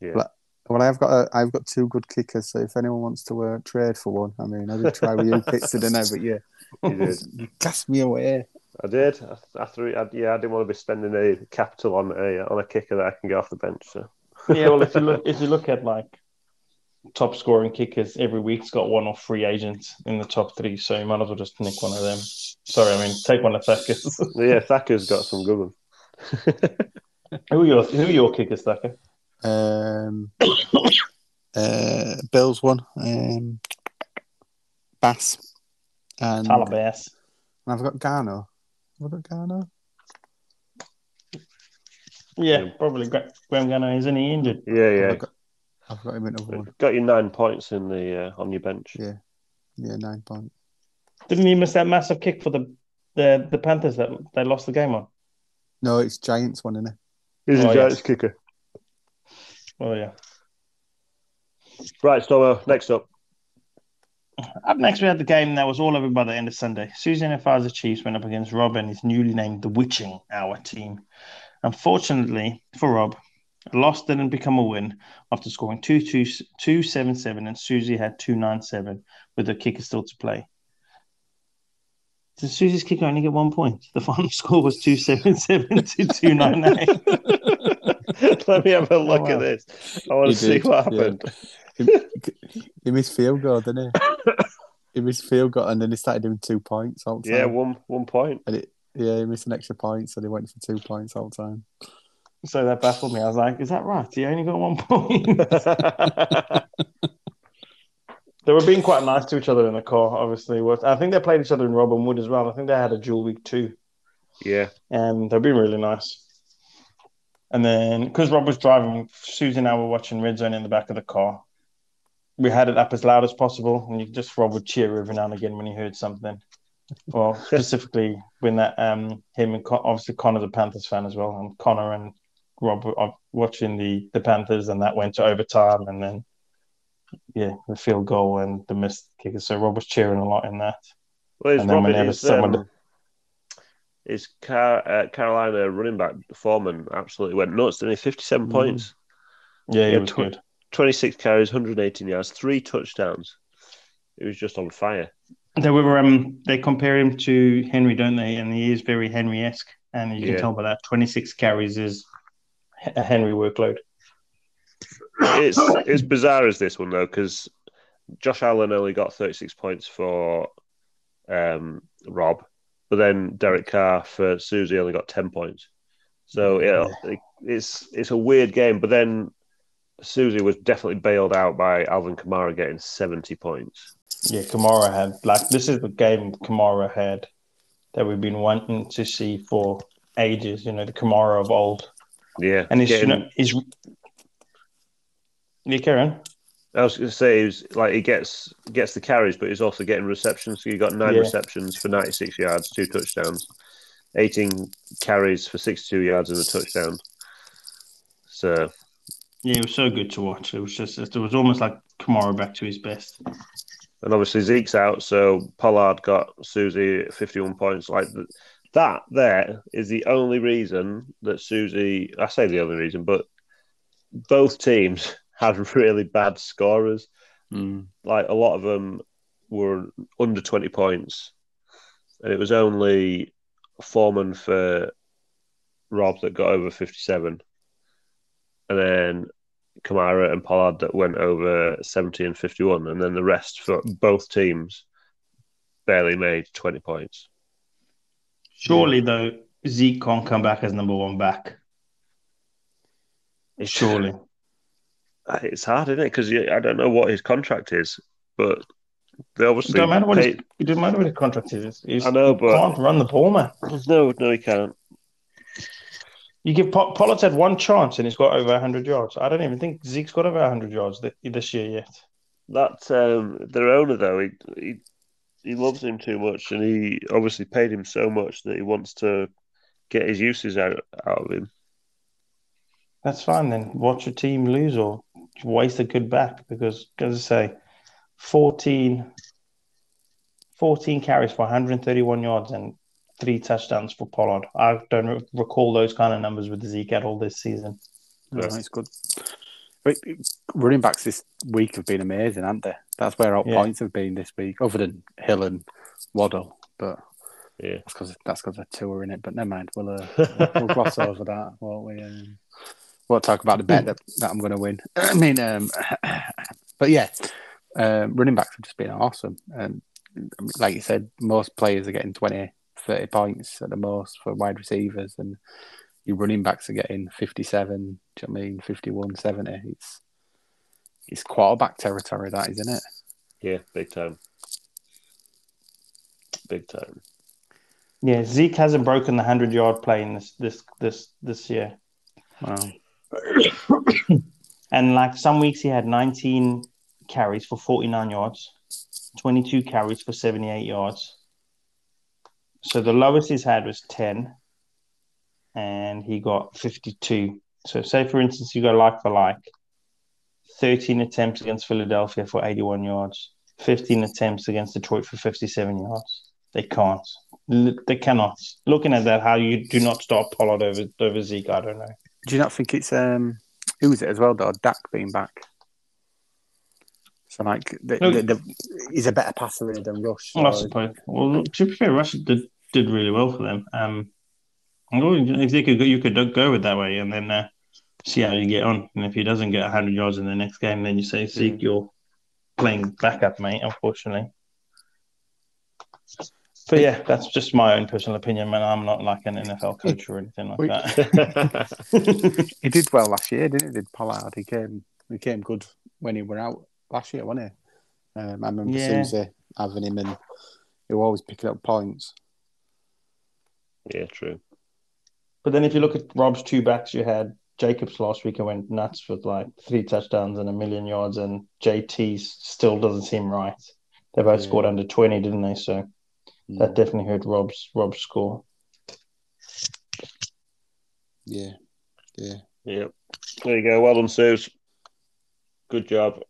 Speaker 2: Yeah.
Speaker 5: Well, Well, I've got a, I've got two good kickers, so if anyone wants to uh, trade for one, I mean, I did try with you picks didn't I? But yeah,
Speaker 2: You
Speaker 5: you cast me away.
Speaker 2: I did. I, I threw. I, yeah, I didn't want to be spending a capital on a on a kicker that I can get off the bench. So
Speaker 3: yeah, well, if you look if you look at like top scoring kickers, every week's got one or three agents in the top three, so you might as well just nick one of them. Sorry, I mean take one of Thacker's.
Speaker 2: yeah, Thacker's got some good ones.
Speaker 3: who are your who are your kickers, Thacker?
Speaker 5: Um, uh, Bills one, um, Bass, and, and I've got Gano. Have I got Gano?
Speaker 3: Yeah,
Speaker 2: Yeah.
Speaker 3: probably Gra- Graham Gano. Isn't he injured?
Speaker 2: Yeah, yeah.
Speaker 5: I've got, I've got him in another one.
Speaker 2: Got you nine points in the uh, on your bench.
Speaker 5: Yeah, yeah, nine points.
Speaker 3: Didn't he miss that massive kick for the the, the Panthers that they lost the game on?
Speaker 5: No, it's Giants one, isn't it?
Speaker 2: He's
Speaker 3: Oh,
Speaker 2: a Giants
Speaker 3: yes.
Speaker 2: kicker.
Speaker 3: Oh yeah.
Speaker 2: Right, Stormo. Next up.
Speaker 3: Up next, we had the game that was all over by the end of Sunday. Susan and Faza Chiefs went up against Rob and his newly named The Witching Hour team. Unfortunately for Rob, a loss didn't become a win after scoring 2 2 277 and Susie had 297 with the kicker still to play. Did Susie's kicker only get one point? The final score was 277 to 299.
Speaker 2: Let me have a look
Speaker 3: wow.
Speaker 2: at this. I want
Speaker 5: He
Speaker 2: to see
Speaker 5: did,
Speaker 2: what
Speaker 5: yeah.
Speaker 2: happened.
Speaker 5: He, he missed field goal, didn't he? he missed field goal, and then he started doing two points all time.
Speaker 2: Yeah, one one point.
Speaker 5: And it, yeah, he missed an extra point, so they went for two points all the time.
Speaker 3: so that baffled me. I was like, is that right? He only got one point. they were being quite nice to each other in the car, obviously. I think they played each other in Robin Wood as well. I think they had a dual week too.
Speaker 2: yeah,
Speaker 3: and they've been really nice. And then because Rob was driving, Susie and I were watching Red Zone in the back of the car. We had it up as loud as possible, and you just Rob would cheer every now and again when he heard something. Well, specifically when that um him and Con- obviously Connor's a Panthers fan as well, and Connor and Rob were uh, watching the the Panthers, and that went to overtime, and then yeah, the field goal and the missed kicker. So Rob was cheering a lot in that.
Speaker 2: well,
Speaker 3: And then
Speaker 2: Robin.
Speaker 3: whenever
Speaker 2: Is,
Speaker 3: someone-
Speaker 2: um, is Car- uh, Carolina running back Foreman absolutely went nuts, didn't he? 57
Speaker 3: Mm.
Speaker 2: points,
Speaker 3: Yeah, he
Speaker 2: Yeah,
Speaker 3: was
Speaker 2: tw-
Speaker 3: good.
Speaker 2: 26 carries, 118 yards, three touchdowns. It was just on fire.
Speaker 3: They were um they compare him to Henry, don't they? And he is very Henry esque, and you can
Speaker 2: Yeah.
Speaker 3: tell by that twenty six carries is a Henry workload.
Speaker 2: It's it's bizarre as this one though because Josh Allen only got 36 points for um, Rob, but then Derek Carr for Susie only got 10 points. So yeah, it, it's it's a weird game. But then Susie was definitely bailed out by Alvin Kamara getting 70 points.
Speaker 3: Yeah, Kamara had like this is the game Kamara had that we've been wanting to see for ages. You know, the Kamara of old,
Speaker 2: Yeah,
Speaker 3: and he's
Speaker 2: getting-
Speaker 3: you know, he's yeah, Karen.
Speaker 2: I was going to say he was like he gets gets the carries, but he's also getting receptions. So he got nine
Speaker 3: Yeah.
Speaker 2: receptions for 96 yards, two touchdowns, 18 carries for 62 yards and a touchdown. So
Speaker 3: Yeah, it was so good to watch. It was just it was almost like Kamara back to his best.
Speaker 2: And obviously Zeke's out, so Pollard got Susie 51 points. Like that, there is the only reason that Susie. I say the only reason, but both teams had really bad scorers.
Speaker 5: Mm.
Speaker 2: Like a lot of them were under 20 points, and it was only Foreman for Rob that got over 57, and then Kamara and Pollard that went over 70 and 51, and then the rest for both teams barely made 20 points.
Speaker 3: Surely though, Zeke can't come back as number one back.
Speaker 2: It's
Speaker 3: Surely.
Speaker 2: It's hard, isn't it? Because I don't know what his contract is, but they
Speaker 3: It
Speaker 2: obviously
Speaker 3: don't matter what his, it doesn't matter what his contract is. He's,
Speaker 2: I know,
Speaker 3: he
Speaker 2: but
Speaker 3: can't run the ball, man.
Speaker 2: no, no, he can't.
Speaker 3: You give Po- Pollard's had one chance and he's got over 100 yards. I don't even think Zeke's got over 100 yards th- this year yet.
Speaker 2: That um, their owner though, he, he he loves him too much, and he obviously paid him so much that he wants to get his uses out out of him.
Speaker 3: That's fine then. Watch your team lose or waste a good back because, as I say, 14, 14 carries for 131 yards and three touchdowns for Pollard. I don't re- recall those kind of numbers with Zeke at all this season.
Speaker 5: No,
Speaker 2: Yeah.
Speaker 5: it's good. But running backs this week have been amazing, haven't they? That's where our
Speaker 3: Yeah.
Speaker 5: points have been this week, other than Hill and Waddle. But
Speaker 2: Yeah.
Speaker 5: that's because that's because of two are in it. But never mind, we'll uh, we'll, we'll gloss over that, won't we? Um, we'll talk about the bet that, that I'm going to win. I mean, um, but yeah, um, running backs have just been awesome. And like you said, most players are getting 20, 30 points at the most for wide receivers, and your running backs are getting 57, do you know what I mean? 51, 70. It's, it's quarterback territory, that, isn't it?
Speaker 2: Yeah, big time, big time.
Speaker 3: Yeah, Zeke hasn't broken the 100 yard play in this, this, this, this year.
Speaker 5: Wow.
Speaker 3: And like some weeks he had 19 carries for 49 yards, 22 carries for 78 yards. So the lowest he's had was 10, and he got 52. So say for instance you go like for like, 13 attempts against Philadelphia for 81 yards, 15 attempts against Detroit for 57 yards. They can't. They cannot. Looking at that, how you do not start Pollard over over Zeke, I don't know.
Speaker 5: Do you not think it's um who was it as well though? Dak being back. So like the,
Speaker 3: No.
Speaker 5: the, the, he's a better passer in it than Rush.
Speaker 3: Well, I suppose. Well, to be fair, Russia did did really well for them. Um, well, if they could go, you could go with that way, and then uh, see how you get on. And if he doesn't get hundred yards in the next game, then you say, Zeke, you're playing backup, mate. Unfortunately. But yeah, that's just my own personal opinion, man. I'm not like an NFL coach or anything like that.
Speaker 5: He did well last year, didn't he? Did Pollard? He came he came good when he were out last year, wasn't he? Um, I remember
Speaker 3: Yeah.
Speaker 5: Susie having him and he was always picking up points.
Speaker 2: yeah, true.
Speaker 3: But then if you look at Rob's two backs, you had Jacobs last week and went nuts with like three touchdowns and a million yards, and JT still doesn't seem right. They both
Speaker 5: Yeah.
Speaker 3: scored under twenty, didn't they? So
Speaker 5: Mm.
Speaker 3: that definitely hurt Rob's Rob's score.
Speaker 5: Yeah, yeah.
Speaker 2: Yep. There you go. Well done, Suze. Good job.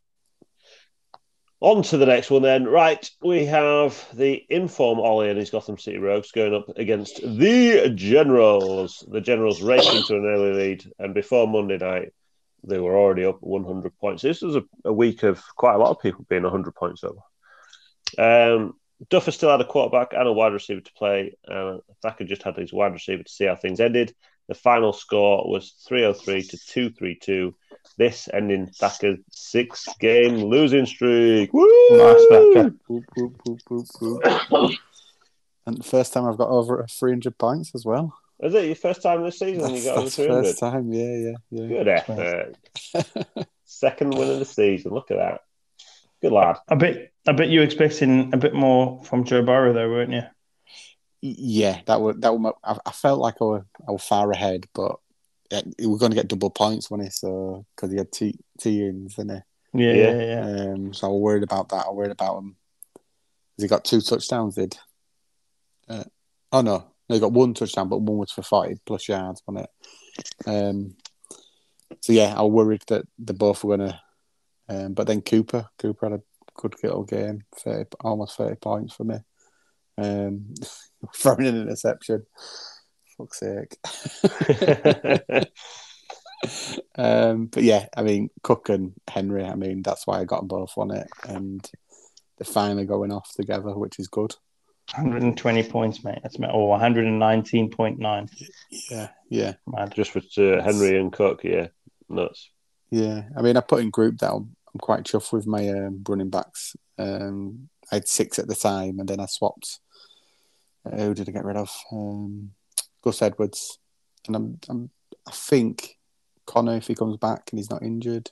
Speaker 2: On to the next one then. Right, we have the inform Ollie and his Gotham City Rogues going up against the Generals. The Generals racing to an early lead, and before Monday night, they were already up 100 points. This was a, a week of quite a lot of people being 100 points over. Um, Duffer still had a quarterback and a wide receiver to play. Uh, Thacker just had his wide receiver to see how things ended. The final score was 303 to 232. This ending Thacker's six game losing streak. Woo!
Speaker 3: Nice, Thacker.
Speaker 5: Boop, boop, boop, boop, boop. and the first time I've got over 300 points as well.
Speaker 2: Is it your first time this season you
Speaker 5: That's,
Speaker 2: got over 300?
Speaker 5: first time, yeah, yeah, yeah.
Speaker 2: Good effort. Second win of the season. Look at that. Good lad.
Speaker 3: I bet I bet you expecting a bit more from Joe Burrow though, weren't you?
Speaker 5: Yeah, that would that would. I, I felt like I was, I was far ahead, but yeah, we were going to get double points when he so because he had two two ins, didn't
Speaker 3: Yeah,
Speaker 2: Yeah.
Speaker 3: yeah, yeah.
Speaker 5: Um, so I was worried about that. I was worried about him because he got two touchdowns. Did uh, oh no, no, he got one touchdown, but one was for forty plus yards, wasn't it? Um, so yeah, I was worried that they both were going to. Um, but then Cooper, Cooper had a good little game, 30, almost thirty points for me. Um, throwing an interception. Fuck's sake. um, but yeah, I mean, Cook and Henry, I mean, that's why I got them both on it. And they're finally going off together, which is good.
Speaker 3: 120 points, mate. That's mate. oh, 119.9.
Speaker 5: Yeah, yeah,
Speaker 3: Mad.
Speaker 2: Just for uh, Henry and Cook, yeah. Nuts.
Speaker 5: yeah. I mean, I put in group that I'm, I'm quite chuffed with my um, running backs. Um, I had six at the time, and then I swapped. Uh, who did I get rid of? Um, Gus Edwards, and I'm, I'm, I think Connor, if he comes back and he's not injured.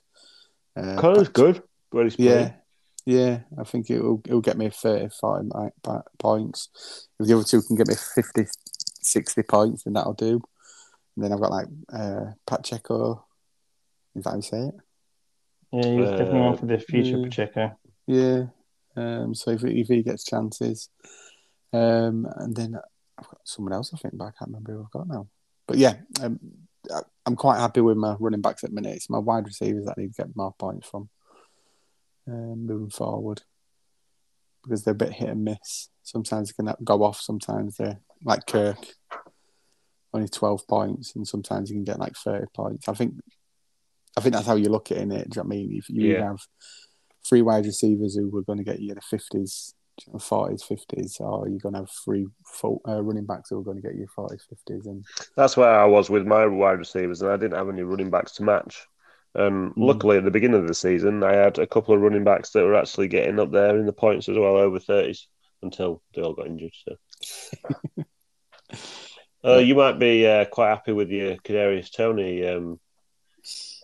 Speaker 5: Uh,
Speaker 2: Connor's
Speaker 5: Pat-
Speaker 2: good. Where he's playing.
Speaker 5: Yeah, yeah. I think it'll it'll get me 35 mi- points. If the other two can get me 50, 60 points, then that'll do. And then I've got like uh, Pacheco. Is that how you say it?
Speaker 3: Yeah, he was definitely
Speaker 2: Uh,
Speaker 3: one for the future,
Speaker 5: yeah.
Speaker 3: Pacheco.
Speaker 5: Yeah. Um, so if, if he gets chances, um, and then I've got someone else I think, but I can't remember who I've got now. But yeah, um, I- I'm quite happy with my running backs at the minute. It's my wide receivers that I need to get more points from um, moving forward because they're a bit hit and miss. Sometimes they can go off. Sometimes they're like Kirk, only 12 points, and sometimes you can get like 30 points. I think, I think that's how you look at it. Do you know what I mean? If you
Speaker 2: Yeah.
Speaker 5: have three wide receivers who were going to get you the 50s, 40s, 50s, or you're going to have three full, uh, running backs who are going to get you 40s, 50s, and
Speaker 2: That's where I was with my wide receivers, and I didn't have any running backs to match. And
Speaker 5: Mm.
Speaker 2: luckily, at the beginning of the season, I had a couple of running backs that were actually getting up there in the points as well, over thirties, until they all got injured. So, uh, you might be uh, quite happy with your Kadarius Toney um,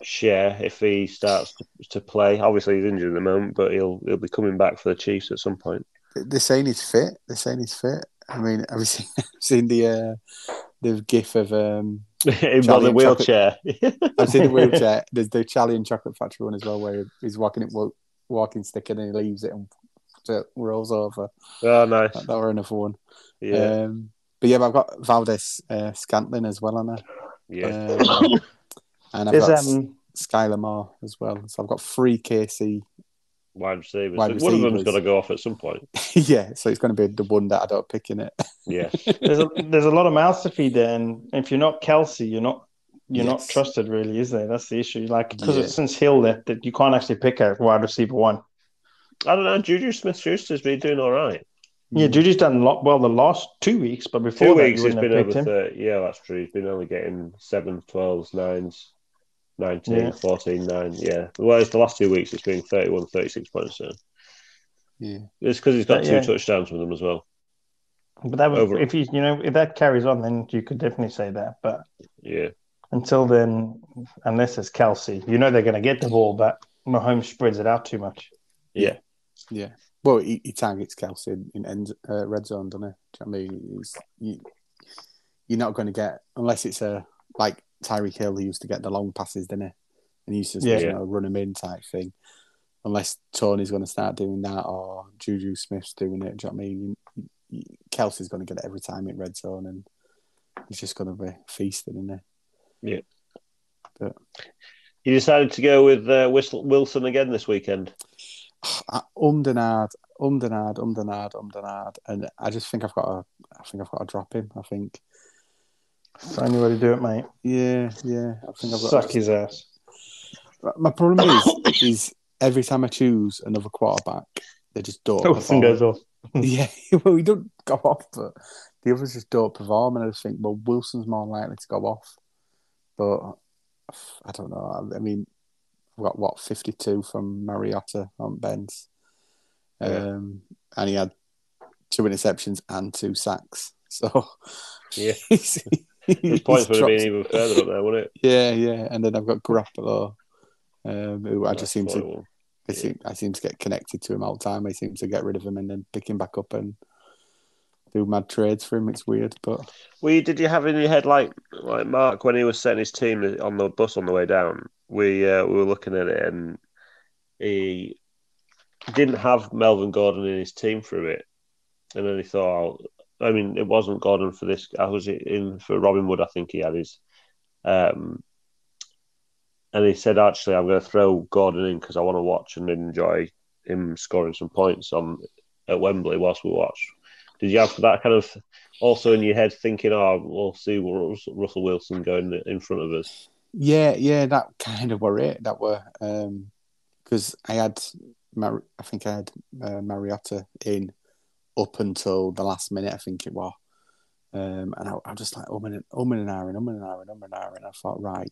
Speaker 2: share if he starts to, to play. Obviously, he's injured at the moment, but he'll he'll be coming back for the Chiefs at some point.
Speaker 5: they're saying he's fit. They're saying he's fit. I mean, have you seen, seen the uh, the gif of um,
Speaker 2: Him on the wheelchair.
Speaker 5: I've seen the wheelchair. There's the Charlie and Chocolate Factory one as well, where he's walking it, walking stick, and then he leaves it and it rolls over.
Speaker 2: oh, nice.
Speaker 5: That, that were another one.
Speaker 2: Yeah,
Speaker 5: Um, but yeah, but I've got Valdes uh, Scantling as well on there,
Speaker 2: yeah.
Speaker 5: um, and I've
Speaker 3: There's
Speaker 5: got
Speaker 3: um
Speaker 5: Skylar Moore as well. So I've got three KC
Speaker 2: wide receivers.
Speaker 5: Wide
Speaker 2: One of them's
Speaker 5: receivers.
Speaker 2: got to go off at some point.
Speaker 5: yeah, so it's going to be the one that I don't pick in it.
Speaker 2: Yeah,
Speaker 3: There's a there's a lot of mouths to feed there, and if you're not Kelce, you're not you're not trusted, really, is there? That's the issue. Like because
Speaker 5: Yeah.
Speaker 3: since Hill left, that you can't actually pick a wide receiver one.
Speaker 2: I don't know. Juju Smith Schuster's been doing all right.
Speaker 3: Yeah, Juju's done a lot well the last two weeks, but before
Speaker 2: Two
Speaker 3: that,
Speaker 2: weeks he's been over
Speaker 3: picked him.
Speaker 2: 30. Yeah, that's true. He's been only getting 7, 12s, 9s, 19,
Speaker 3: Yeah.
Speaker 2: 14, 9. Yeah. Whereas the last two weeks it's been 31, 36 points. So.
Speaker 5: Yeah.
Speaker 2: It's because he's got
Speaker 3: But,
Speaker 2: two
Speaker 3: yeah.
Speaker 2: touchdowns with them as well.
Speaker 3: But that was
Speaker 2: Over-
Speaker 3: if you you know if that carries on, then you could definitely say that. But
Speaker 2: Yeah.
Speaker 3: until then, unless it's Kelce, you know they're going to get the ball, but Mahomes spreads it out too much.
Speaker 5: Yeah. Yeah. Well, he, he targets Kelce in, in end, uh, red zone, doesn't he? Do you know what I mean? He's, you, you're not going to get, unless it's a, like Tyreek Hill, he used to get the long passes, didn't he? And he used to
Speaker 3: Yeah.
Speaker 5: you know, run him in type thing. Unless Toney's going to start doing that or Juju Smith's doing it. Do you know what I mean? Kelce's going to get it every time in red zone and he's just going to be feasting, isn't he?
Speaker 2: You decided to go with uh, Wilson again this weekend.
Speaker 5: I ummed and hard, ummed and hard, ummed and hard, ummed and hard, and I just think I've got to, I think I've got to drop him. I think,
Speaker 3: It's the only way to do it, mate.
Speaker 5: yeah, yeah, I think I've got.
Speaker 3: Suck
Speaker 5: To,
Speaker 3: his ass.
Speaker 5: my problem is, is every time I choose another quarterback, they just don't.
Speaker 3: Wilson
Speaker 5: perform.
Speaker 3: goes off.
Speaker 5: Yeah, well, we don't go off, but the others just don't perform, and I just think, well, Wilson's more likely to go off, but I don't know. I mean, I've got what fifty-two from Mariota on Ben's,
Speaker 2: Yeah.
Speaker 5: um, and he had two interceptions and two sacks. So
Speaker 2: Yeah.
Speaker 5: he's-
Speaker 2: His points would have been even further up there, wouldn't it?
Speaker 5: Yeah, yeah, and then I've got Garoppolo, um, who I just seem to I seem I seem to get connected to him all the time. I seem to get rid of him and then pick him back up and do mad trades for him. It's weird, but
Speaker 2: We did you have in your head like like Mark when he was setting his team on the bus on the way down? We uh, we were looking at it and he didn't have Melvin Gordon in his team for a bit, and then he thought, I mean, it wasn't Gordon for this. I was in for Robin Wood. I think he had his, um, and he said, actually, I'm going to throw Gordon in because I want to watch and enjoy him scoring some points on at Wembley whilst we watch. Did you have that kind of also in your head thinking, oh, we'll see Russell Wilson going in front of us?
Speaker 5: yeah, yeah, that kind of were it. That were because I had Mar- I think I had uh, Mariota in up until the last minute. I think it was. Um, and I, I was just like, um and, um and an hour and um and an hour and um and an hour. And I thought, right,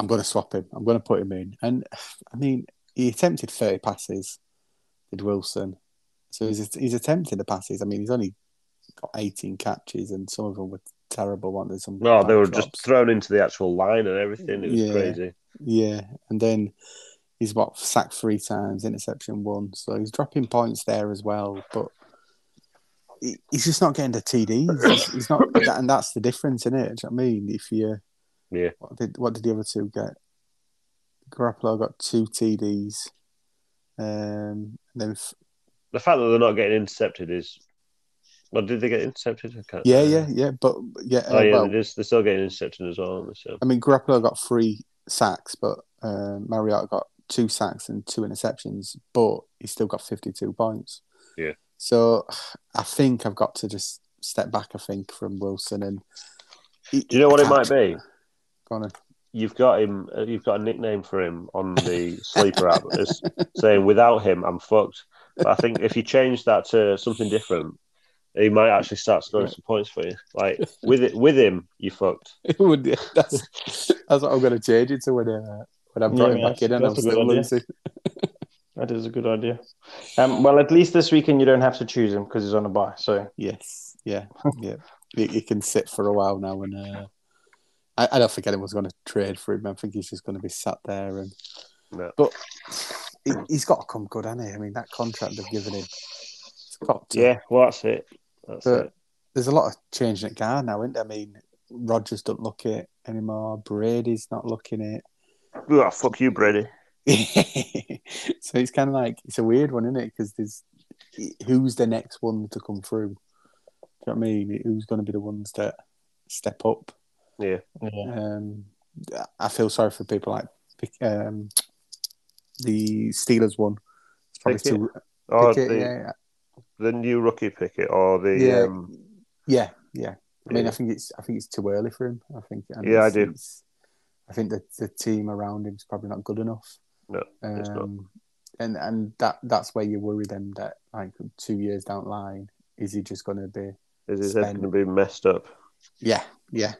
Speaker 5: I'm going to swap him. I'm going to put him in. And I mean, he attempted 30 passes, did Wilson. So he's, he's attempted the passes. I mean, he's only got 18 catches, and some of them were terrible. One, there's some
Speaker 2: No, they were
Speaker 5: drops.
Speaker 2: just thrown into the actual line and everything. It was
Speaker 5: Yeah.
Speaker 2: crazy.
Speaker 5: Yeah, and then he's what sacked three times, interception one, so he's dropping points there as well. But he, he's just not getting the TDs. He's, he's not, that, and that's the difference in it. You know I mean? If you,
Speaker 2: Yeah.
Speaker 5: what did what did the other two get? Garoppolo got two TDs, um, and then f-
Speaker 2: The fact that they're not getting intercepted is. Well, did they get intercepted? I can't-
Speaker 5: yeah, yeah, yeah, but yeah,
Speaker 2: Oh
Speaker 5: uh,
Speaker 2: yeah,
Speaker 5: well,
Speaker 2: they're, just- they're still getting intercepted as well. So
Speaker 5: I mean, Garoppolo got three sacks, but um, Mariota got two sacks and two interceptions, but he still got 52 points.
Speaker 2: Yeah.
Speaker 5: So I think I've got to just step back, I think, from Wilson. And
Speaker 2: do you know what it might be?
Speaker 5: Go on.
Speaker 2: You've got him. uh, You've got a nickname for him on the sleeper app. It's saying without him, I'm fucked. But I think if you change that to something different, he might actually start scoring some points for you. Like with it, with him, you fucked.
Speaker 5: It would, that's, that's what I'm going to change it to when, uh, when I've brought
Speaker 3: Yeah,
Speaker 5: him back in and I'm
Speaker 3: that's a good
Speaker 5: still losing.
Speaker 3: That is a good idea. Um, well, at least this weekend you don't have to choose him because he's on a bye. So
Speaker 5: Yes, yeah, yeah. He, he can sit for a while now, and uh, I, I don't think anyone's going to trade for him. I think he's just going to be sat there. And
Speaker 2: No.
Speaker 5: but he, he's got to come good, hasn't he? I mean, that contract they've given him. It's got to.
Speaker 2: Yeah, well, that's it. That's
Speaker 5: But
Speaker 2: it.
Speaker 5: there's a lot of changing at guard now, isn't there? I mean, Rodgers don't look it anymore. Brady's not looking it.
Speaker 2: Oh, fuck you, Brady.
Speaker 5: so it's kind of like it's a weird one, isn't it? Because there's who's the next one to come through? Do you know what I mean? Who's going to be the ones that step up?
Speaker 2: Yeah,
Speaker 3: yeah.
Speaker 5: Um, I feel sorry for people like um, the Steelers one It's Probably
Speaker 2: Pickett?
Speaker 5: too,
Speaker 2: or
Speaker 5: Pickett,
Speaker 2: the
Speaker 5: yeah,
Speaker 2: the new rookie Pickett or the
Speaker 5: Yeah.
Speaker 2: um,
Speaker 5: yeah, yeah. I mean,
Speaker 2: Yeah.
Speaker 5: I think it's I think it's too early for him. I think. and
Speaker 2: Yeah, I
Speaker 5: it's-
Speaker 2: do.
Speaker 5: it's- I think that the team around him is probably not good enough.
Speaker 2: No, it's not.
Speaker 5: Um, and and that that's where you worry them that like two years down the line, is he just going to be?
Speaker 2: is his head going to be messed up?
Speaker 5: Yeah, yeah.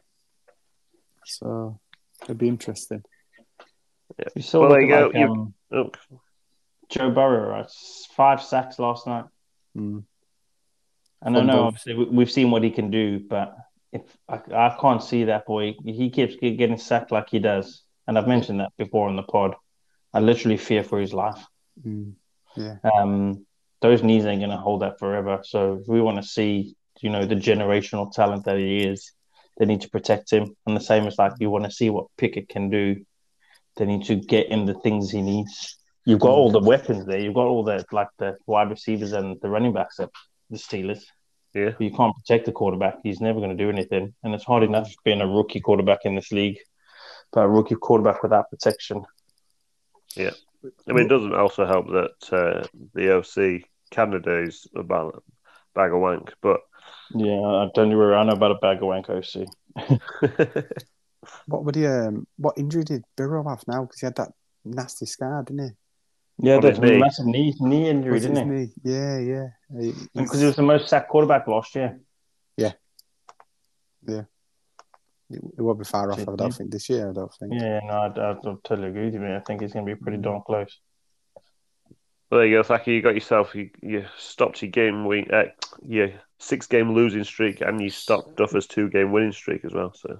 Speaker 5: So it'd be interesting.
Speaker 3: You saw
Speaker 2: Well,
Speaker 3: well,
Speaker 2: there you go.
Speaker 3: like,
Speaker 2: You-
Speaker 3: um,
Speaker 2: Oh,
Speaker 3: Joe Burrow, right? Five sacks last night.
Speaker 5: Mm.
Speaker 3: And I know,
Speaker 5: both.
Speaker 3: obviously, we've seen what he can do, but if I, I can't see that boy, he keeps getting sacked like he does. And I've mentioned that before in the pod. I literally fear for his life.
Speaker 5: Mm.
Speaker 3: Um, those knees ain't going to hold that forever. So if we want to see, you know, the generational talent that he is, they need to protect him. And the same as like you want to see what Pickett can do, they need to get him the things he needs. You've got all the weapons there. You've got all the like the wide receivers and the running backs at the Steelers.
Speaker 2: Yeah.
Speaker 3: But you can't protect the quarterback. He's never going to do anything. And it's hard enough being a rookie quarterback in this league. But a rookie quarterback without protection. Yeah.
Speaker 2: I mean, it doesn't also help that uh, the OC Canada is a bag, bag of wank, but
Speaker 3: Yeah, I don't know where I know about a bag of wank OC.
Speaker 5: What would he? Um, what injury did Burrow have now? Because he had that nasty scar, didn't he?
Speaker 3: Yeah,
Speaker 2: On
Speaker 3: that's
Speaker 2: his
Speaker 3: a massive knee knee injury,
Speaker 5: Was
Speaker 3: didn't he?
Speaker 5: knee? Yeah, yeah. He-
Speaker 3: Because he was the most sacked quarterback last year. Yeah, yeah.
Speaker 5: It won't be far off. I don't think this year. I don't think.
Speaker 3: Yeah, no, I, I, I totally agree with you, man. I think he's going to be pretty darn close.
Speaker 2: Well, there you go, Thaki. You got yourself. You, you stopped your game week, uh, your six game losing streak, and you stopped Duffer's two game winning streak as well. So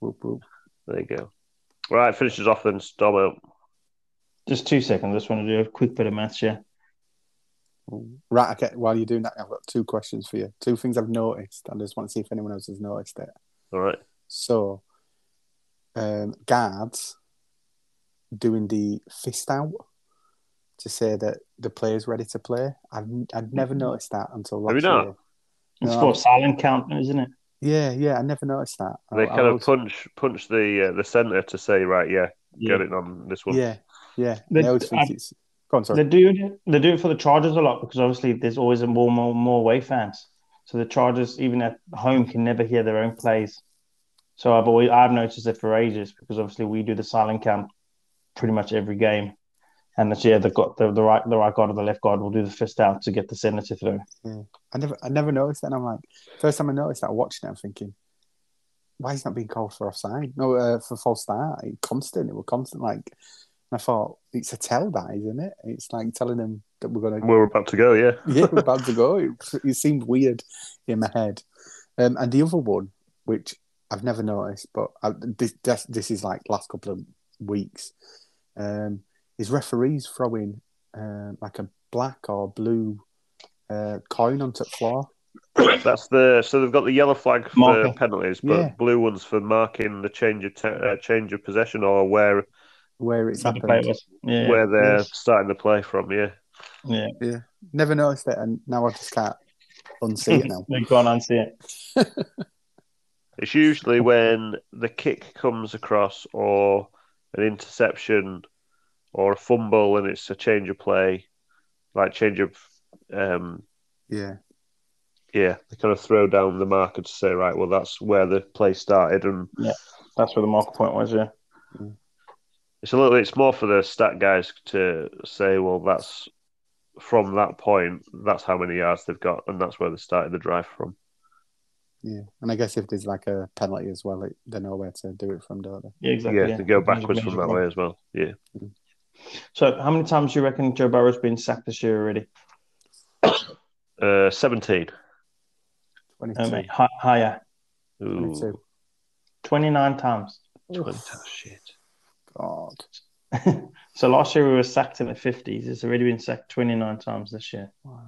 Speaker 5: Whoop, whoop.
Speaker 2: there you go. Right, finishes off then. Stormo.
Speaker 3: Just two seconds. I just want to do a quick bit of maths here.
Speaker 5: Right. Okay. While you're doing that, I've got two questions for you. Two things I've noticed, I just want to see if anyone else has noticed it.
Speaker 2: All right.
Speaker 5: So, um, guards doing the fist out to say that the player's ready to play. I've I'd never noticed that until last
Speaker 2: Have you not?
Speaker 5: year.
Speaker 3: It's
Speaker 5: No,
Speaker 3: for silent count, isn't it?
Speaker 5: Yeah, yeah. I never noticed that.
Speaker 2: They
Speaker 5: I- I
Speaker 2: kind of
Speaker 5: always-
Speaker 2: punch punch the uh, the center to say, right, yeah, get it on this one.
Speaker 5: Yeah, yeah. I always think
Speaker 3: I-
Speaker 5: it's. Go on, sorry.
Speaker 3: They do it. They do it for the Chargers a lot because obviously there's always a more more more away fans. So the Chargers, even at home, can never hear their own plays. So I've always I've noticed it for ages because obviously we do the silent count pretty much every game. And this year they've got the, the right the right guard or the left guard will do the fist out to get the center to throw.
Speaker 5: I never, I never noticed that. And I'm like, first time I noticed that, watching it, I'm thinking, why is not being called for offside? No, uh, for false start. It, constant. It was constant. Like, I thought it's a tell that, isn't it? It's like telling them that we're gonna,
Speaker 2: We're about to go, yeah.
Speaker 5: yeah, we're about to go. It, it seemed weird in my head. Um, and the other one, which I've never noticed, but I, this, this is like last couple of weeks, um, is referees throwing uh, like a black or blue uh, coin onto the floor.
Speaker 2: That's the so they've got the yellow flag for penalties, but
Speaker 5: Yeah.
Speaker 2: blue ones for marking the change of te- uh, change of possession or where
Speaker 5: where it's
Speaker 3: How the play
Speaker 5: happened.
Speaker 3: was. Yeah.
Speaker 2: where they're
Speaker 5: Yes.
Speaker 2: starting to play from. Yeah,
Speaker 3: yeah. yeah.
Speaker 5: Never noticed it, and now I just can't unsee it now.
Speaker 3: they can't unsee it.
Speaker 2: it's usually when the kick comes across or an interception or a fumble and it's a change of play, like change of um,
Speaker 5: Yeah,
Speaker 2: yeah, they kind of throw down the marker to say right, well that's where the play started and yeah,
Speaker 3: That's where the marker point was, yeah.
Speaker 2: It's a little. It's more for the stat guys to say, well, that's from that point. That's how many yards they've got, and that's where they started the drive from.
Speaker 5: yeah. And I guess if there's like a penalty as well, it, they know where to do it from, don't they?
Speaker 3: Yeah, exactly.
Speaker 2: yeah, to go backwards from that way as well. Yeah,
Speaker 3: So, how many times do you reckon Joe Burrow's been sacked this year already?
Speaker 2: uh, seventeen.
Speaker 5: Twenty-two.
Speaker 3: Oh, mate, hi- higher.
Speaker 2: Ooh,
Speaker 5: 22.
Speaker 3: 29 times.
Speaker 2: 20, shit.
Speaker 5: God.
Speaker 3: so, last year we were sacked in the 50s. It's already been sacked 29 times this year.
Speaker 5: Wow.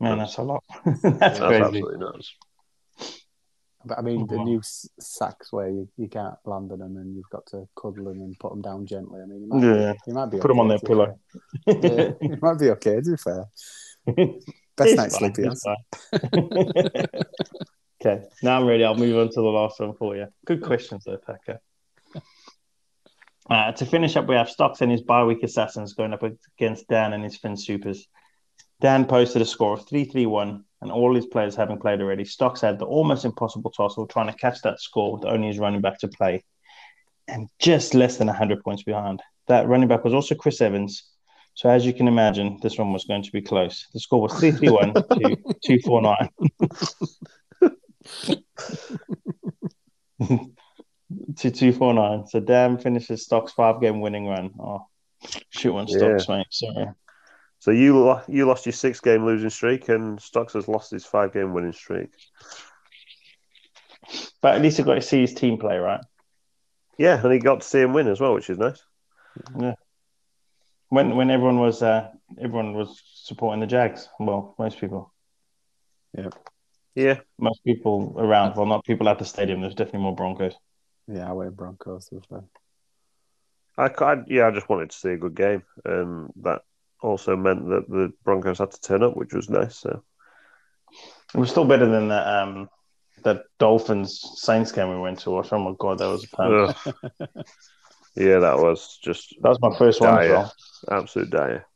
Speaker 3: Man, that's a lot. that's
Speaker 2: That's
Speaker 3: crazy.
Speaker 2: absolutely nuts.
Speaker 5: But I mean, the
Speaker 3: Wow.
Speaker 5: new sacks where you, you can't land on them and you've got to cuddle them and put them down gently. I mean, you might,
Speaker 3: Yeah.
Speaker 5: you might be
Speaker 3: Put on
Speaker 5: okay,
Speaker 3: their
Speaker 5: to be
Speaker 3: pillow.
Speaker 5: Yeah, it might be okay, to be fair. Best night's sleep,
Speaker 3: it's okay, now I'm ready. I'll move on to the last one for you. Good questions, though, Packer. Uh, to finish up, we have Stocks and his bye week assassins going up against Dan and his Fin Supers. Dan posted a score of 3 3 1, and all his players having played already. Stocks had the almost impossible tussle trying to catch that score with only his running back to play, and just less than 100 points behind. That running back was also Chris Evans. So, as you can imagine, this one was going to be close. The score was 3 3 1 to 249. to 249. So, Dan finishes Stocks' five game winning run. Oh, shoot on Stocks, mate. Sorry.
Speaker 2: So you lo- you lost your six game losing streak, and Stocks has lost his five game winning streak.
Speaker 3: But at least he got to see his team play, right?
Speaker 2: Yeah, and he got to see him win as well, which is nice. Yeah.
Speaker 3: When when everyone was uh, everyone was supporting the Jags. Well, most people,
Speaker 2: Yeah.
Speaker 3: Yeah, most people around. Well, not people at the stadium. There's definitely more Broncos.
Speaker 5: Yeah, I went Broncos. To be fair.
Speaker 2: I, c- I- yeah, I just wanted to see a good game, and that also meant that the Broncos had to turn up, which was nice. So
Speaker 3: It was still better than that um that Dolphins Saints game we went to watch. Oh my god, that was a pain.
Speaker 2: Yeah, that was just
Speaker 3: That was my first one as well.
Speaker 2: absolute dire.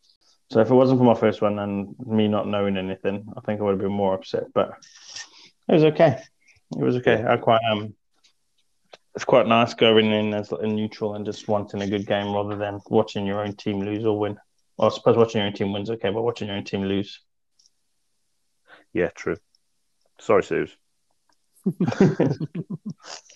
Speaker 3: So if it wasn't for my first one and me not knowing anything, I think I would have been more upset. But it was okay. It was okay. I quite um, it's quite nice going in as a neutral and just wanting a good game rather than watching your own team lose or win. Well, I suppose watching your own team wins okay, but watching your own team lose.
Speaker 2: Yeah, true. Sorry, Suze.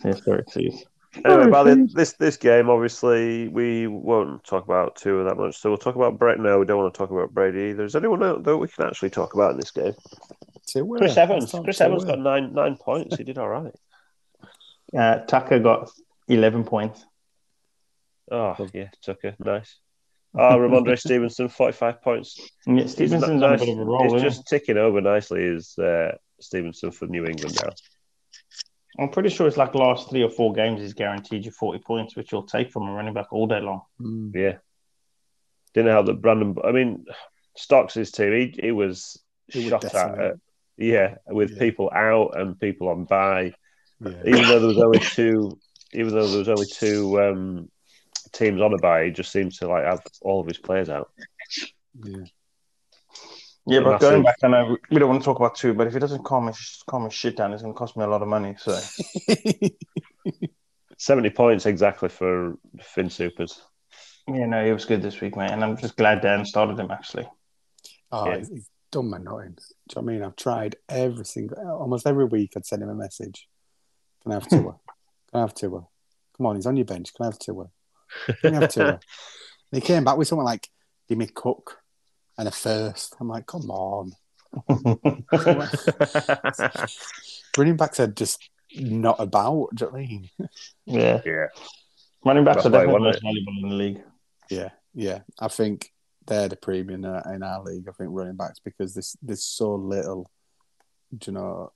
Speaker 3: Yeah, sorry, please.
Speaker 2: Anyway, about the, this this game, obviously, we won't talk about Tua that much. So we'll talk about Brett. No, we don't want to talk about Brady either. Is anyone out that we can actually talk about in this game? Chris Evans. Chris Evans got nine nine points. He did all right.
Speaker 3: Uh, Tucker got eleven points.
Speaker 2: Oh yeah, Tucker, nice. Oh, Rhamondre Stevenson, forty-five points.
Speaker 3: And yet
Speaker 2: He's
Speaker 3: Stevenson's
Speaker 2: not
Speaker 3: a
Speaker 2: nice.
Speaker 3: bit of a roll.
Speaker 2: It's
Speaker 3: isn't
Speaker 2: just ticking over nicely. Is uh, Stevenson for New England now?
Speaker 3: I'm pretty sure it's like last three or four games he's guaranteed you forty points, which you'll take from a running back all day long.
Speaker 5: Mm.
Speaker 2: Yeah. Didn't help that Brandon. I mean, Stocks' team. He he was
Speaker 5: He was
Speaker 2: shot at.
Speaker 5: decimated.
Speaker 2: uh, yeah, with
Speaker 5: Yeah.
Speaker 2: people out and people on bye.
Speaker 5: Yeah.
Speaker 2: Even though there was only Tua, even though there was only two um, teams on a bye, he just seems to like have all of his players out.
Speaker 5: yeah.
Speaker 3: Yeah, but
Speaker 2: Massive.
Speaker 3: going back, I we don't want to talk about two, but if he doesn't calm his calm his shit down, it's going to cost me a lot of money. So
Speaker 2: Seventy points exactly for Finn Supers.
Speaker 3: yeah, no, he was good this week, mate, and I'm just glad Dan started him actually.
Speaker 5: Oh,
Speaker 2: Yeah.
Speaker 5: he's, he's done my nothing. Do you know what I mean? I've tried every single, almost every week. I'd send him a message. Can I have Tua? Can I have Tua? Come on, he's on your bench. Can I have Tua? Can I have Tua? and he came back with something like, "Give me Cook and a first. I'm like, come on. Running backs are just not about. Do you know what I mean?
Speaker 3: Yeah,
Speaker 2: yeah,
Speaker 3: running backs
Speaker 2: That's
Speaker 3: are definitely
Speaker 2: won
Speaker 3: most
Speaker 2: it.
Speaker 3: valuable in the league.
Speaker 5: Yeah, yeah. I think they're the premium in our, in our league. I think running backs because there's there's so little, do you know,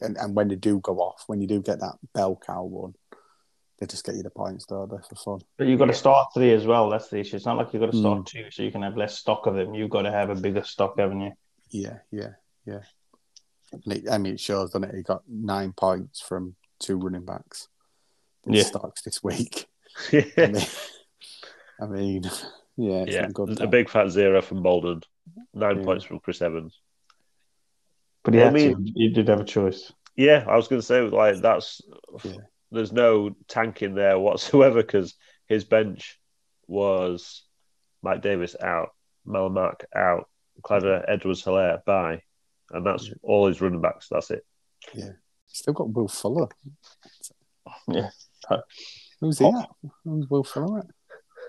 Speaker 5: and and when they do go off, when you do get that bell cow one, they just get you the points, though. They're for fun.
Speaker 3: But you've got to start three as well. That's the issue. It's not like you've got to start
Speaker 5: Mm.
Speaker 3: two, so you can have less stock of them. You've got to have a bigger stock, haven't you?
Speaker 5: Yeah, yeah, yeah. And it, I mean, it shows, doesn't it? He got nine points from two running backs. in
Speaker 3: Yeah.
Speaker 5: stocks this week. I
Speaker 2: yeah.
Speaker 5: mean, I mean yeah, it's
Speaker 2: yeah.
Speaker 5: good.
Speaker 2: A big fat zero from Bolden. Nine
Speaker 5: Yeah.
Speaker 2: points from Chris Evans.
Speaker 3: But he
Speaker 2: I
Speaker 3: had
Speaker 2: mean-
Speaker 3: to. You did have a choice.
Speaker 2: Yeah, I was going to say like that's.
Speaker 5: Yeah.
Speaker 2: There's no tank in there whatsoever because his bench was Mike Davis out, Malamark out, Clever Edwards Helaire by, and that's all his running backs. That's it.
Speaker 5: Yeah, still got Will Fuller.
Speaker 3: Yeah.
Speaker 5: Who's he? Oh. at? Who's Will Fuller? At?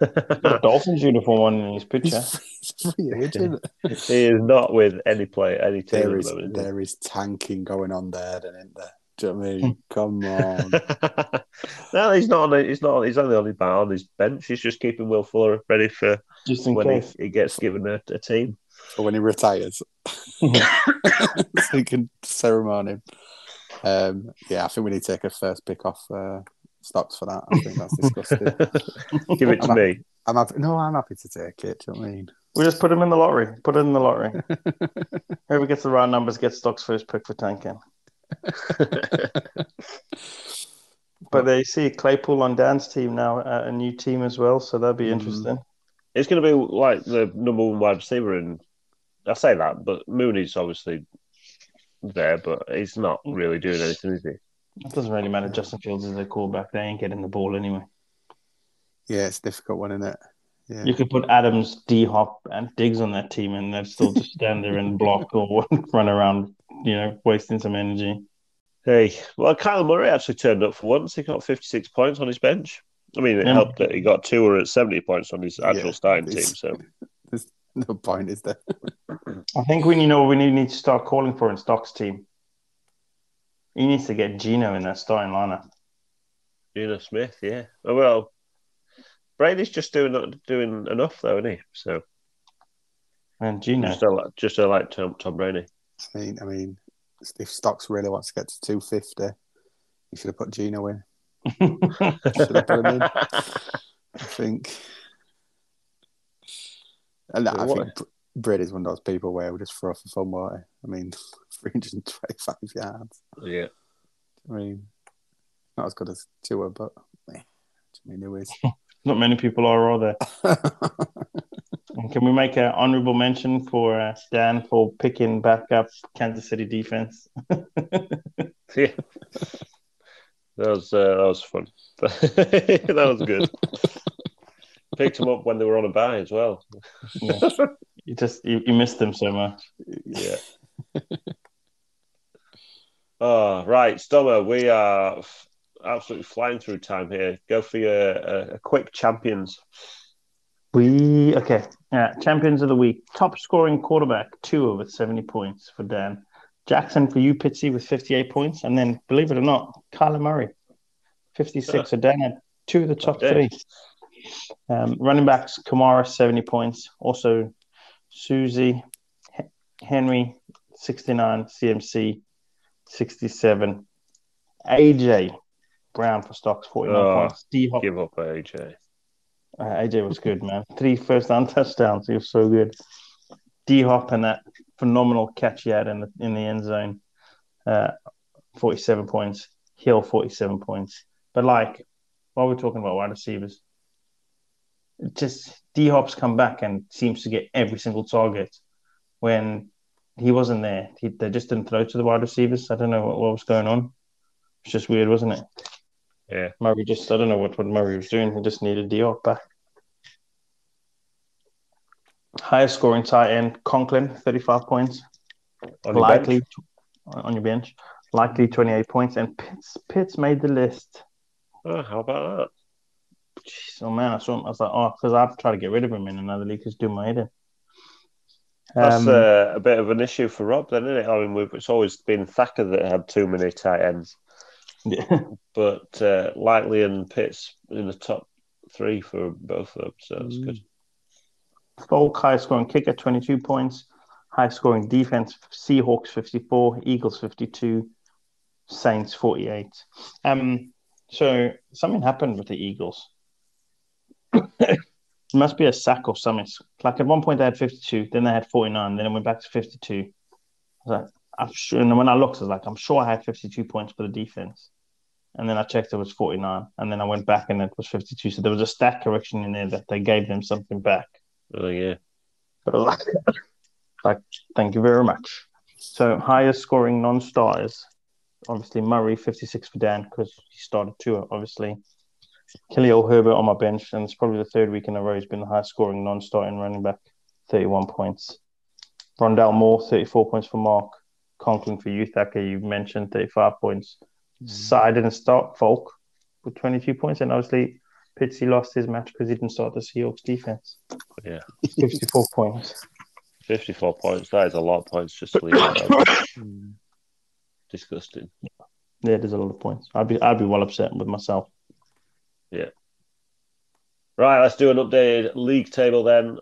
Speaker 3: Got a Dolphins uniform on in his picture.
Speaker 5: He's, he's free agent.
Speaker 2: he is not with any play, any team.
Speaker 5: there
Speaker 2: at
Speaker 5: is
Speaker 2: the moment,
Speaker 5: there is tanking going on there, then, isn't there? Do you know what I mean? Come on.
Speaker 2: no, he's not. On, he's not. He's only on his, on his bench. He's just keeping Will Fuller ready for
Speaker 3: Just in
Speaker 2: when he,
Speaker 3: case.
Speaker 2: he gets given a, a team.
Speaker 5: for when he retires. so he can ceremony him. Um, yeah, I think we need to take a first pick off uh, stocks for that. I think that's disgusting.
Speaker 2: Give it to me.
Speaker 5: I'm happy, no, I'm happy to take it. Do you know what I mean?
Speaker 3: We just put him in the lottery. Put it in the lottery. Whoever gets the right numbers gets stocks first pick for tanking. But they see Claypool on Dan's team now, uh, a new team as well, so that'd be
Speaker 5: Mm.
Speaker 3: interesting.
Speaker 2: It's going to be like the number one wide receiver, and I say that, but Mooney's obviously there, but he's not really doing anything, is he?
Speaker 3: It doesn't really matter. Justin Fields is a quarterback; they ain't getting the ball anyway.
Speaker 5: Yeah, it's a difficult one, isn't it? Yeah.
Speaker 3: You could put Adams, D Hop, and Diggs on that team, and they'd still just stand there and block or run around, you know, wasting some energy.
Speaker 2: Hey, well, Kyle Murray actually turned up for once. He got 56 points on his bench. I mean, it
Speaker 3: Yeah.
Speaker 2: helped that he got two or seventy points on his actual
Speaker 5: Yeah,
Speaker 2: starting team.
Speaker 5: it's-
Speaker 2: So,
Speaker 5: No point, is there?
Speaker 3: I think we need know what we need, need to start calling for in Stock's team. He needs to get Geno in that starting lineup.
Speaker 2: Geno Smith, yeah. Oh, well, Brady's just doing not doing enough, though, isn't he? So,
Speaker 3: And Geno,
Speaker 2: just, a, just a, like Tom, Tom Brady.
Speaker 5: I mean, I mean, if Stocks really wants to get to 250, you should have put Geno in. Should have put him in. I think. And I
Speaker 2: What-
Speaker 5: think Br- is one of those people where we just throw for fun, won't? I mean, 325 yards.
Speaker 2: Yeah.
Speaker 5: I mean, not as good as Tua, but I mean, who is?
Speaker 3: not many people are, are there? And can we make an honorable mention for uh, Dan for picking back up Kansas City defense?
Speaker 2: Yeah. That was uh, that was fun. that was good. Picked them up when they were on a buy as well.
Speaker 3: Yeah. You just you, you missed them so much.
Speaker 2: Yeah. oh, right, Stommer, we are f- absolutely flying through time here. Go for your uh, a quick champions.
Speaker 3: We okay. Yeah, champions of the week. Top scoring quarterback, Tua with seventy points for Dan. Jackson for you, Pitsy with fifty-eight points, and then believe it or not, Kyler Murray, fifty-six. So Dan had two of the top three. Um, running backs, Kamara seventy points. Also, Susie, Henry sixty-nine, CMC sixty-seven, AJ Brown for stocks forty-nine
Speaker 2: Oh,
Speaker 3: points. D Hop
Speaker 2: Give up AJ.
Speaker 3: uh, AJ was good, man. Three first down touchdowns. He was so good. D Hop and that phenomenal catch he had in the in the end zone. Uh, forty-seven points. Hill forty-seven points. But like, while we're talking about wide receivers, just D Hop's come back and seems to get every single target when he wasn't there. He, they just didn't throw to the wide receivers. I don't know what, what was going on. It's just weird, wasn't it?
Speaker 2: Yeah.
Speaker 3: Murray just I don't know what, what Murray was doing. He just needed D Hop back. Highest scoring tight end, Conklin, 35 points.
Speaker 2: On
Speaker 3: Likely
Speaker 2: bench?
Speaker 3: on your bench. Likely 28 points. And Pitts Pitts made the list.
Speaker 2: Oh, how about
Speaker 3: Jeez, oh man, I saw him. I was like, oh, because I've tried to get rid of him in another league because do my head in.
Speaker 2: that? That's
Speaker 3: Um,
Speaker 2: uh, a bit of an issue for Rob, then, isn't it? I mean, we've, it's always been Thacker that had too many tight ends,
Speaker 3: yeah.
Speaker 2: but uh, Likely and Pitts in the top three for both of them, so that's good.
Speaker 3: Folk, high scoring kicker, 22 points. High scoring defense, Seahawks 54, Eagles 52, Saints 48. Um, so something happened with the Eagles. It must be a sack or something. Like at one point they had 52, then they had 49, then it went back to 52. I was like, I'm sure, and when I looked, I was like, I'm sure I had 52 points for the defense. And then I checked, it was 49. And then I went back and it was 52. So there was a stat correction in there that they gave them something back.
Speaker 2: Oh, yeah.
Speaker 3: But like, like, thank you very much. So highest scoring non-starters, obviously Murray, 56 for Dan because he started two, obviously. Khalil Herbert on my bench, and it's probably the third week in a row he's been the highest scoring non-starting running back, 31 points. Rondale Moore, 34 points for Mark. Conklin for you, Thacker, you mentioned 35 points. Mm-hmm. So I didn't start Folk with 22 points, and obviously Pitsy lost his match because he didn't start the Seahawks defense.
Speaker 2: Yeah.
Speaker 3: 54 points.
Speaker 2: 54 points. That is a lot of points just to leave it out. Disgusting.
Speaker 3: Yeah, there's a lot of points. I'd be I'd be well upset with myself.
Speaker 2: Right, let's do an updated league table then.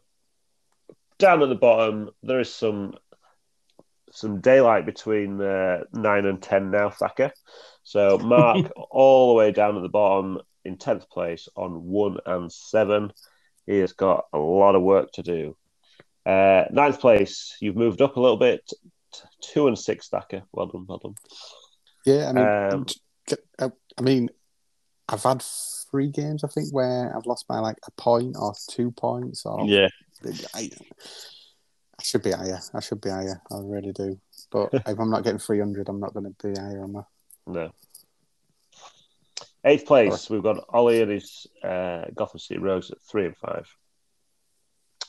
Speaker 2: Down at the bottom, there is some some daylight between uh, nine and ten now, Thacker. So Mark all the way down at the bottom in tenth place on one and seven. He has got a lot of work to do. Uh, ninth place, you've moved up a little bit. Two and six, Thacker. Well done, well done.
Speaker 5: Yeah, I mean,
Speaker 2: Um,
Speaker 5: j- j- I I mean, I've had three games, I think, where I've lost by like a point or two points. Or
Speaker 3: Yeah.
Speaker 5: I, I should be higher. I should be higher. I really do. But if I'm not getting 300, I'm not going to be higher, am I?
Speaker 2: No. Eighth place, we've got Ollie and his uh, Gotham City Rogues at three and five.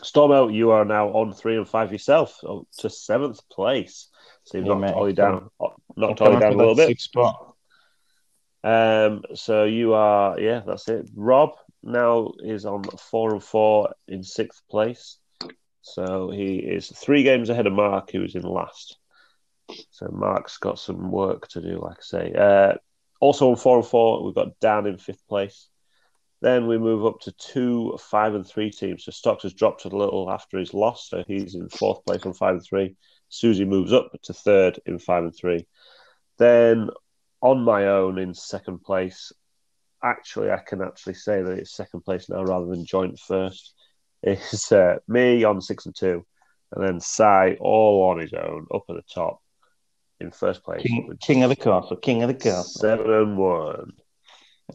Speaker 2: Stormo, you are now on three and five yourself, up to seventh place. So you've
Speaker 3: Yeah,
Speaker 2: knocked
Speaker 3: mate.
Speaker 2: Ollie down, knocked Ollie down a little bit.
Speaker 3: sixth spot.
Speaker 2: Um, so you are, yeah, that's it. Rob now is on four and four in sixth place. So he is three games ahead of Mark, who's in last. So Mark's got some work to do, like I say. Uh, also on four and four, we've got Dan in fifth place. Then we move up to two, five, and three teams. So Stocks has dropped a little after his loss, so he's in fourth place on five and three. Susie moves up to third in five and three. Then on my own in second place. Actually, I can actually say that it's second place now rather than joint first. It's uh, me on six and two, and then Sai all on his own up at the top in first place.
Speaker 3: King, king of the castle. King of the castle.
Speaker 2: seven and one.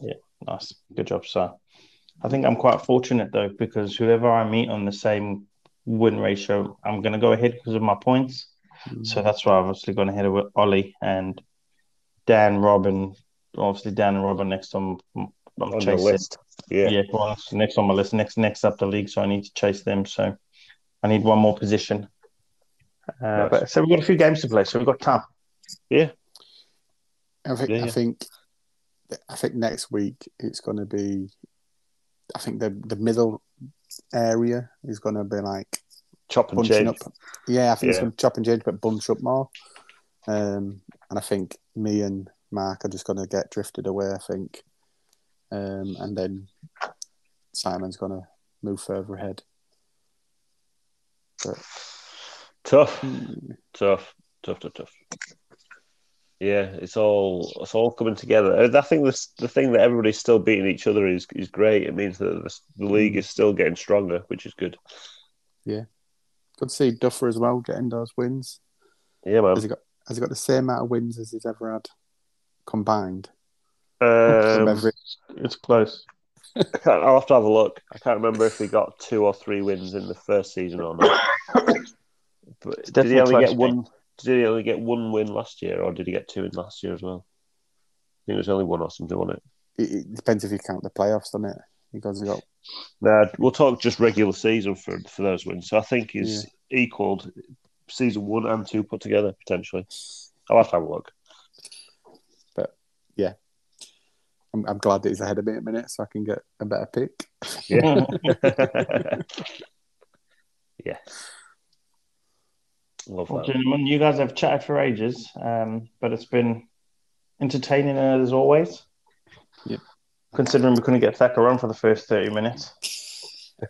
Speaker 3: Yeah, nice. Good job, sir. I think I'm quite fortunate though, because whoever I meet on the same win ratio, I'm going to go ahead because of my points. So that's why I've obviously gone ahead of Ollie and Dan, Robin. Obviously, Dan and Robin next on, I'm
Speaker 2: on the list. Yeah.
Speaker 3: Yeah, well, next on my list. Next, next up the league, so I need to chase them. So I need one more position. Uh,
Speaker 2: Nice.
Speaker 3: but, so we've got a few games to play, so we've got time.
Speaker 5: Yeah, I think,
Speaker 2: Yeah,
Speaker 5: I think, I think next week it's going to be. I think the the middle area is going to be like
Speaker 2: Chop and change.
Speaker 5: up. Yeah, I think it's
Speaker 2: Yeah.
Speaker 5: going to chop and change, but bunch up more. Um, and I think me and Mark are just going to get drifted away. I think, um, and then Simon's going to move further ahead. But
Speaker 2: Tough,
Speaker 5: mm,
Speaker 2: tough, tough, tough, tough. Yeah, it's all it's all coming together. I think the the thing that everybody's still beating each other is is great. It means that the, the league is still getting stronger, which is good.
Speaker 5: Yeah, good to see Duffer as well getting those wins.
Speaker 2: Yeah, man.
Speaker 5: Has he got has he got the same amount of wins as he's ever had combined?
Speaker 2: Um,
Speaker 5: every-
Speaker 3: It's close.
Speaker 2: I can't, I'll have to have a look. I can't remember if he got two or three wins in the first season or not. But did he only get one? Did he only get one win last year, or did he get two in last year as well? I think it was only one or something, wasn't it?
Speaker 5: it, it depends if you count the playoffs, doesn't it? Because he got
Speaker 2: Nah, we'll talk just regular season for for those wins. So I think he's equaled season one and two put together potentially. I'll have to have a look.
Speaker 5: But yeah, I'm, I'm glad that he's ahead of me at a minute, so I can get a better pick.
Speaker 2: Yeah. yeah. Love
Speaker 3: Well,
Speaker 2: that.
Speaker 3: gentlemen, you guys have chatted for ages, um, but it's been entertaining as always.
Speaker 5: Yep.
Speaker 3: Considering we couldn't get Thacker on for the first 30 minutes.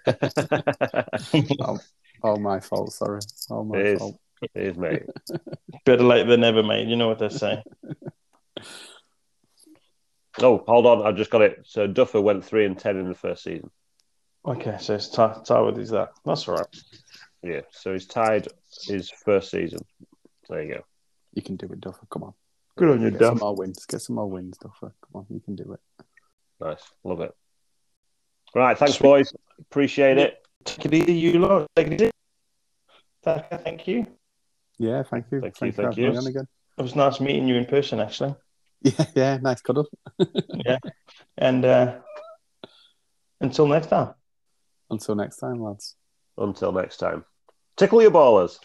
Speaker 5: All my fault, sorry. All my
Speaker 2: It is.
Speaker 5: fault.
Speaker 2: It is, mate.
Speaker 3: Better late than never, mate. You know what they say.
Speaker 2: Oh, hold on. I've just got it. So Duffer went three and ten in the first season.
Speaker 3: Okay, so it's tie, tie with his that. That's all right.
Speaker 2: Yeah. So he's tied his first season. There you go.
Speaker 5: You can do it, Duffer. Come on.
Speaker 3: Good on you,
Speaker 5: Get some
Speaker 3: Duff.
Speaker 5: more wins. Get some more wins, Duffer. Come on, you can do it.
Speaker 2: Nice. Love it. Right. Thanks, boys. Appreciate it.
Speaker 3: Take it easy, you lot. Take it easy. Thacker, thank you.
Speaker 5: Yeah, thank you.
Speaker 2: Thank you,
Speaker 5: Thanks for
Speaker 2: thank you.
Speaker 5: on again.
Speaker 3: It was nice meeting you in person, actually.
Speaker 5: Yeah, yeah, nice cuddle.
Speaker 3: Yeah, and uh, until next time.
Speaker 5: Until next time, lads.
Speaker 2: Until next time. Tickle your ballers.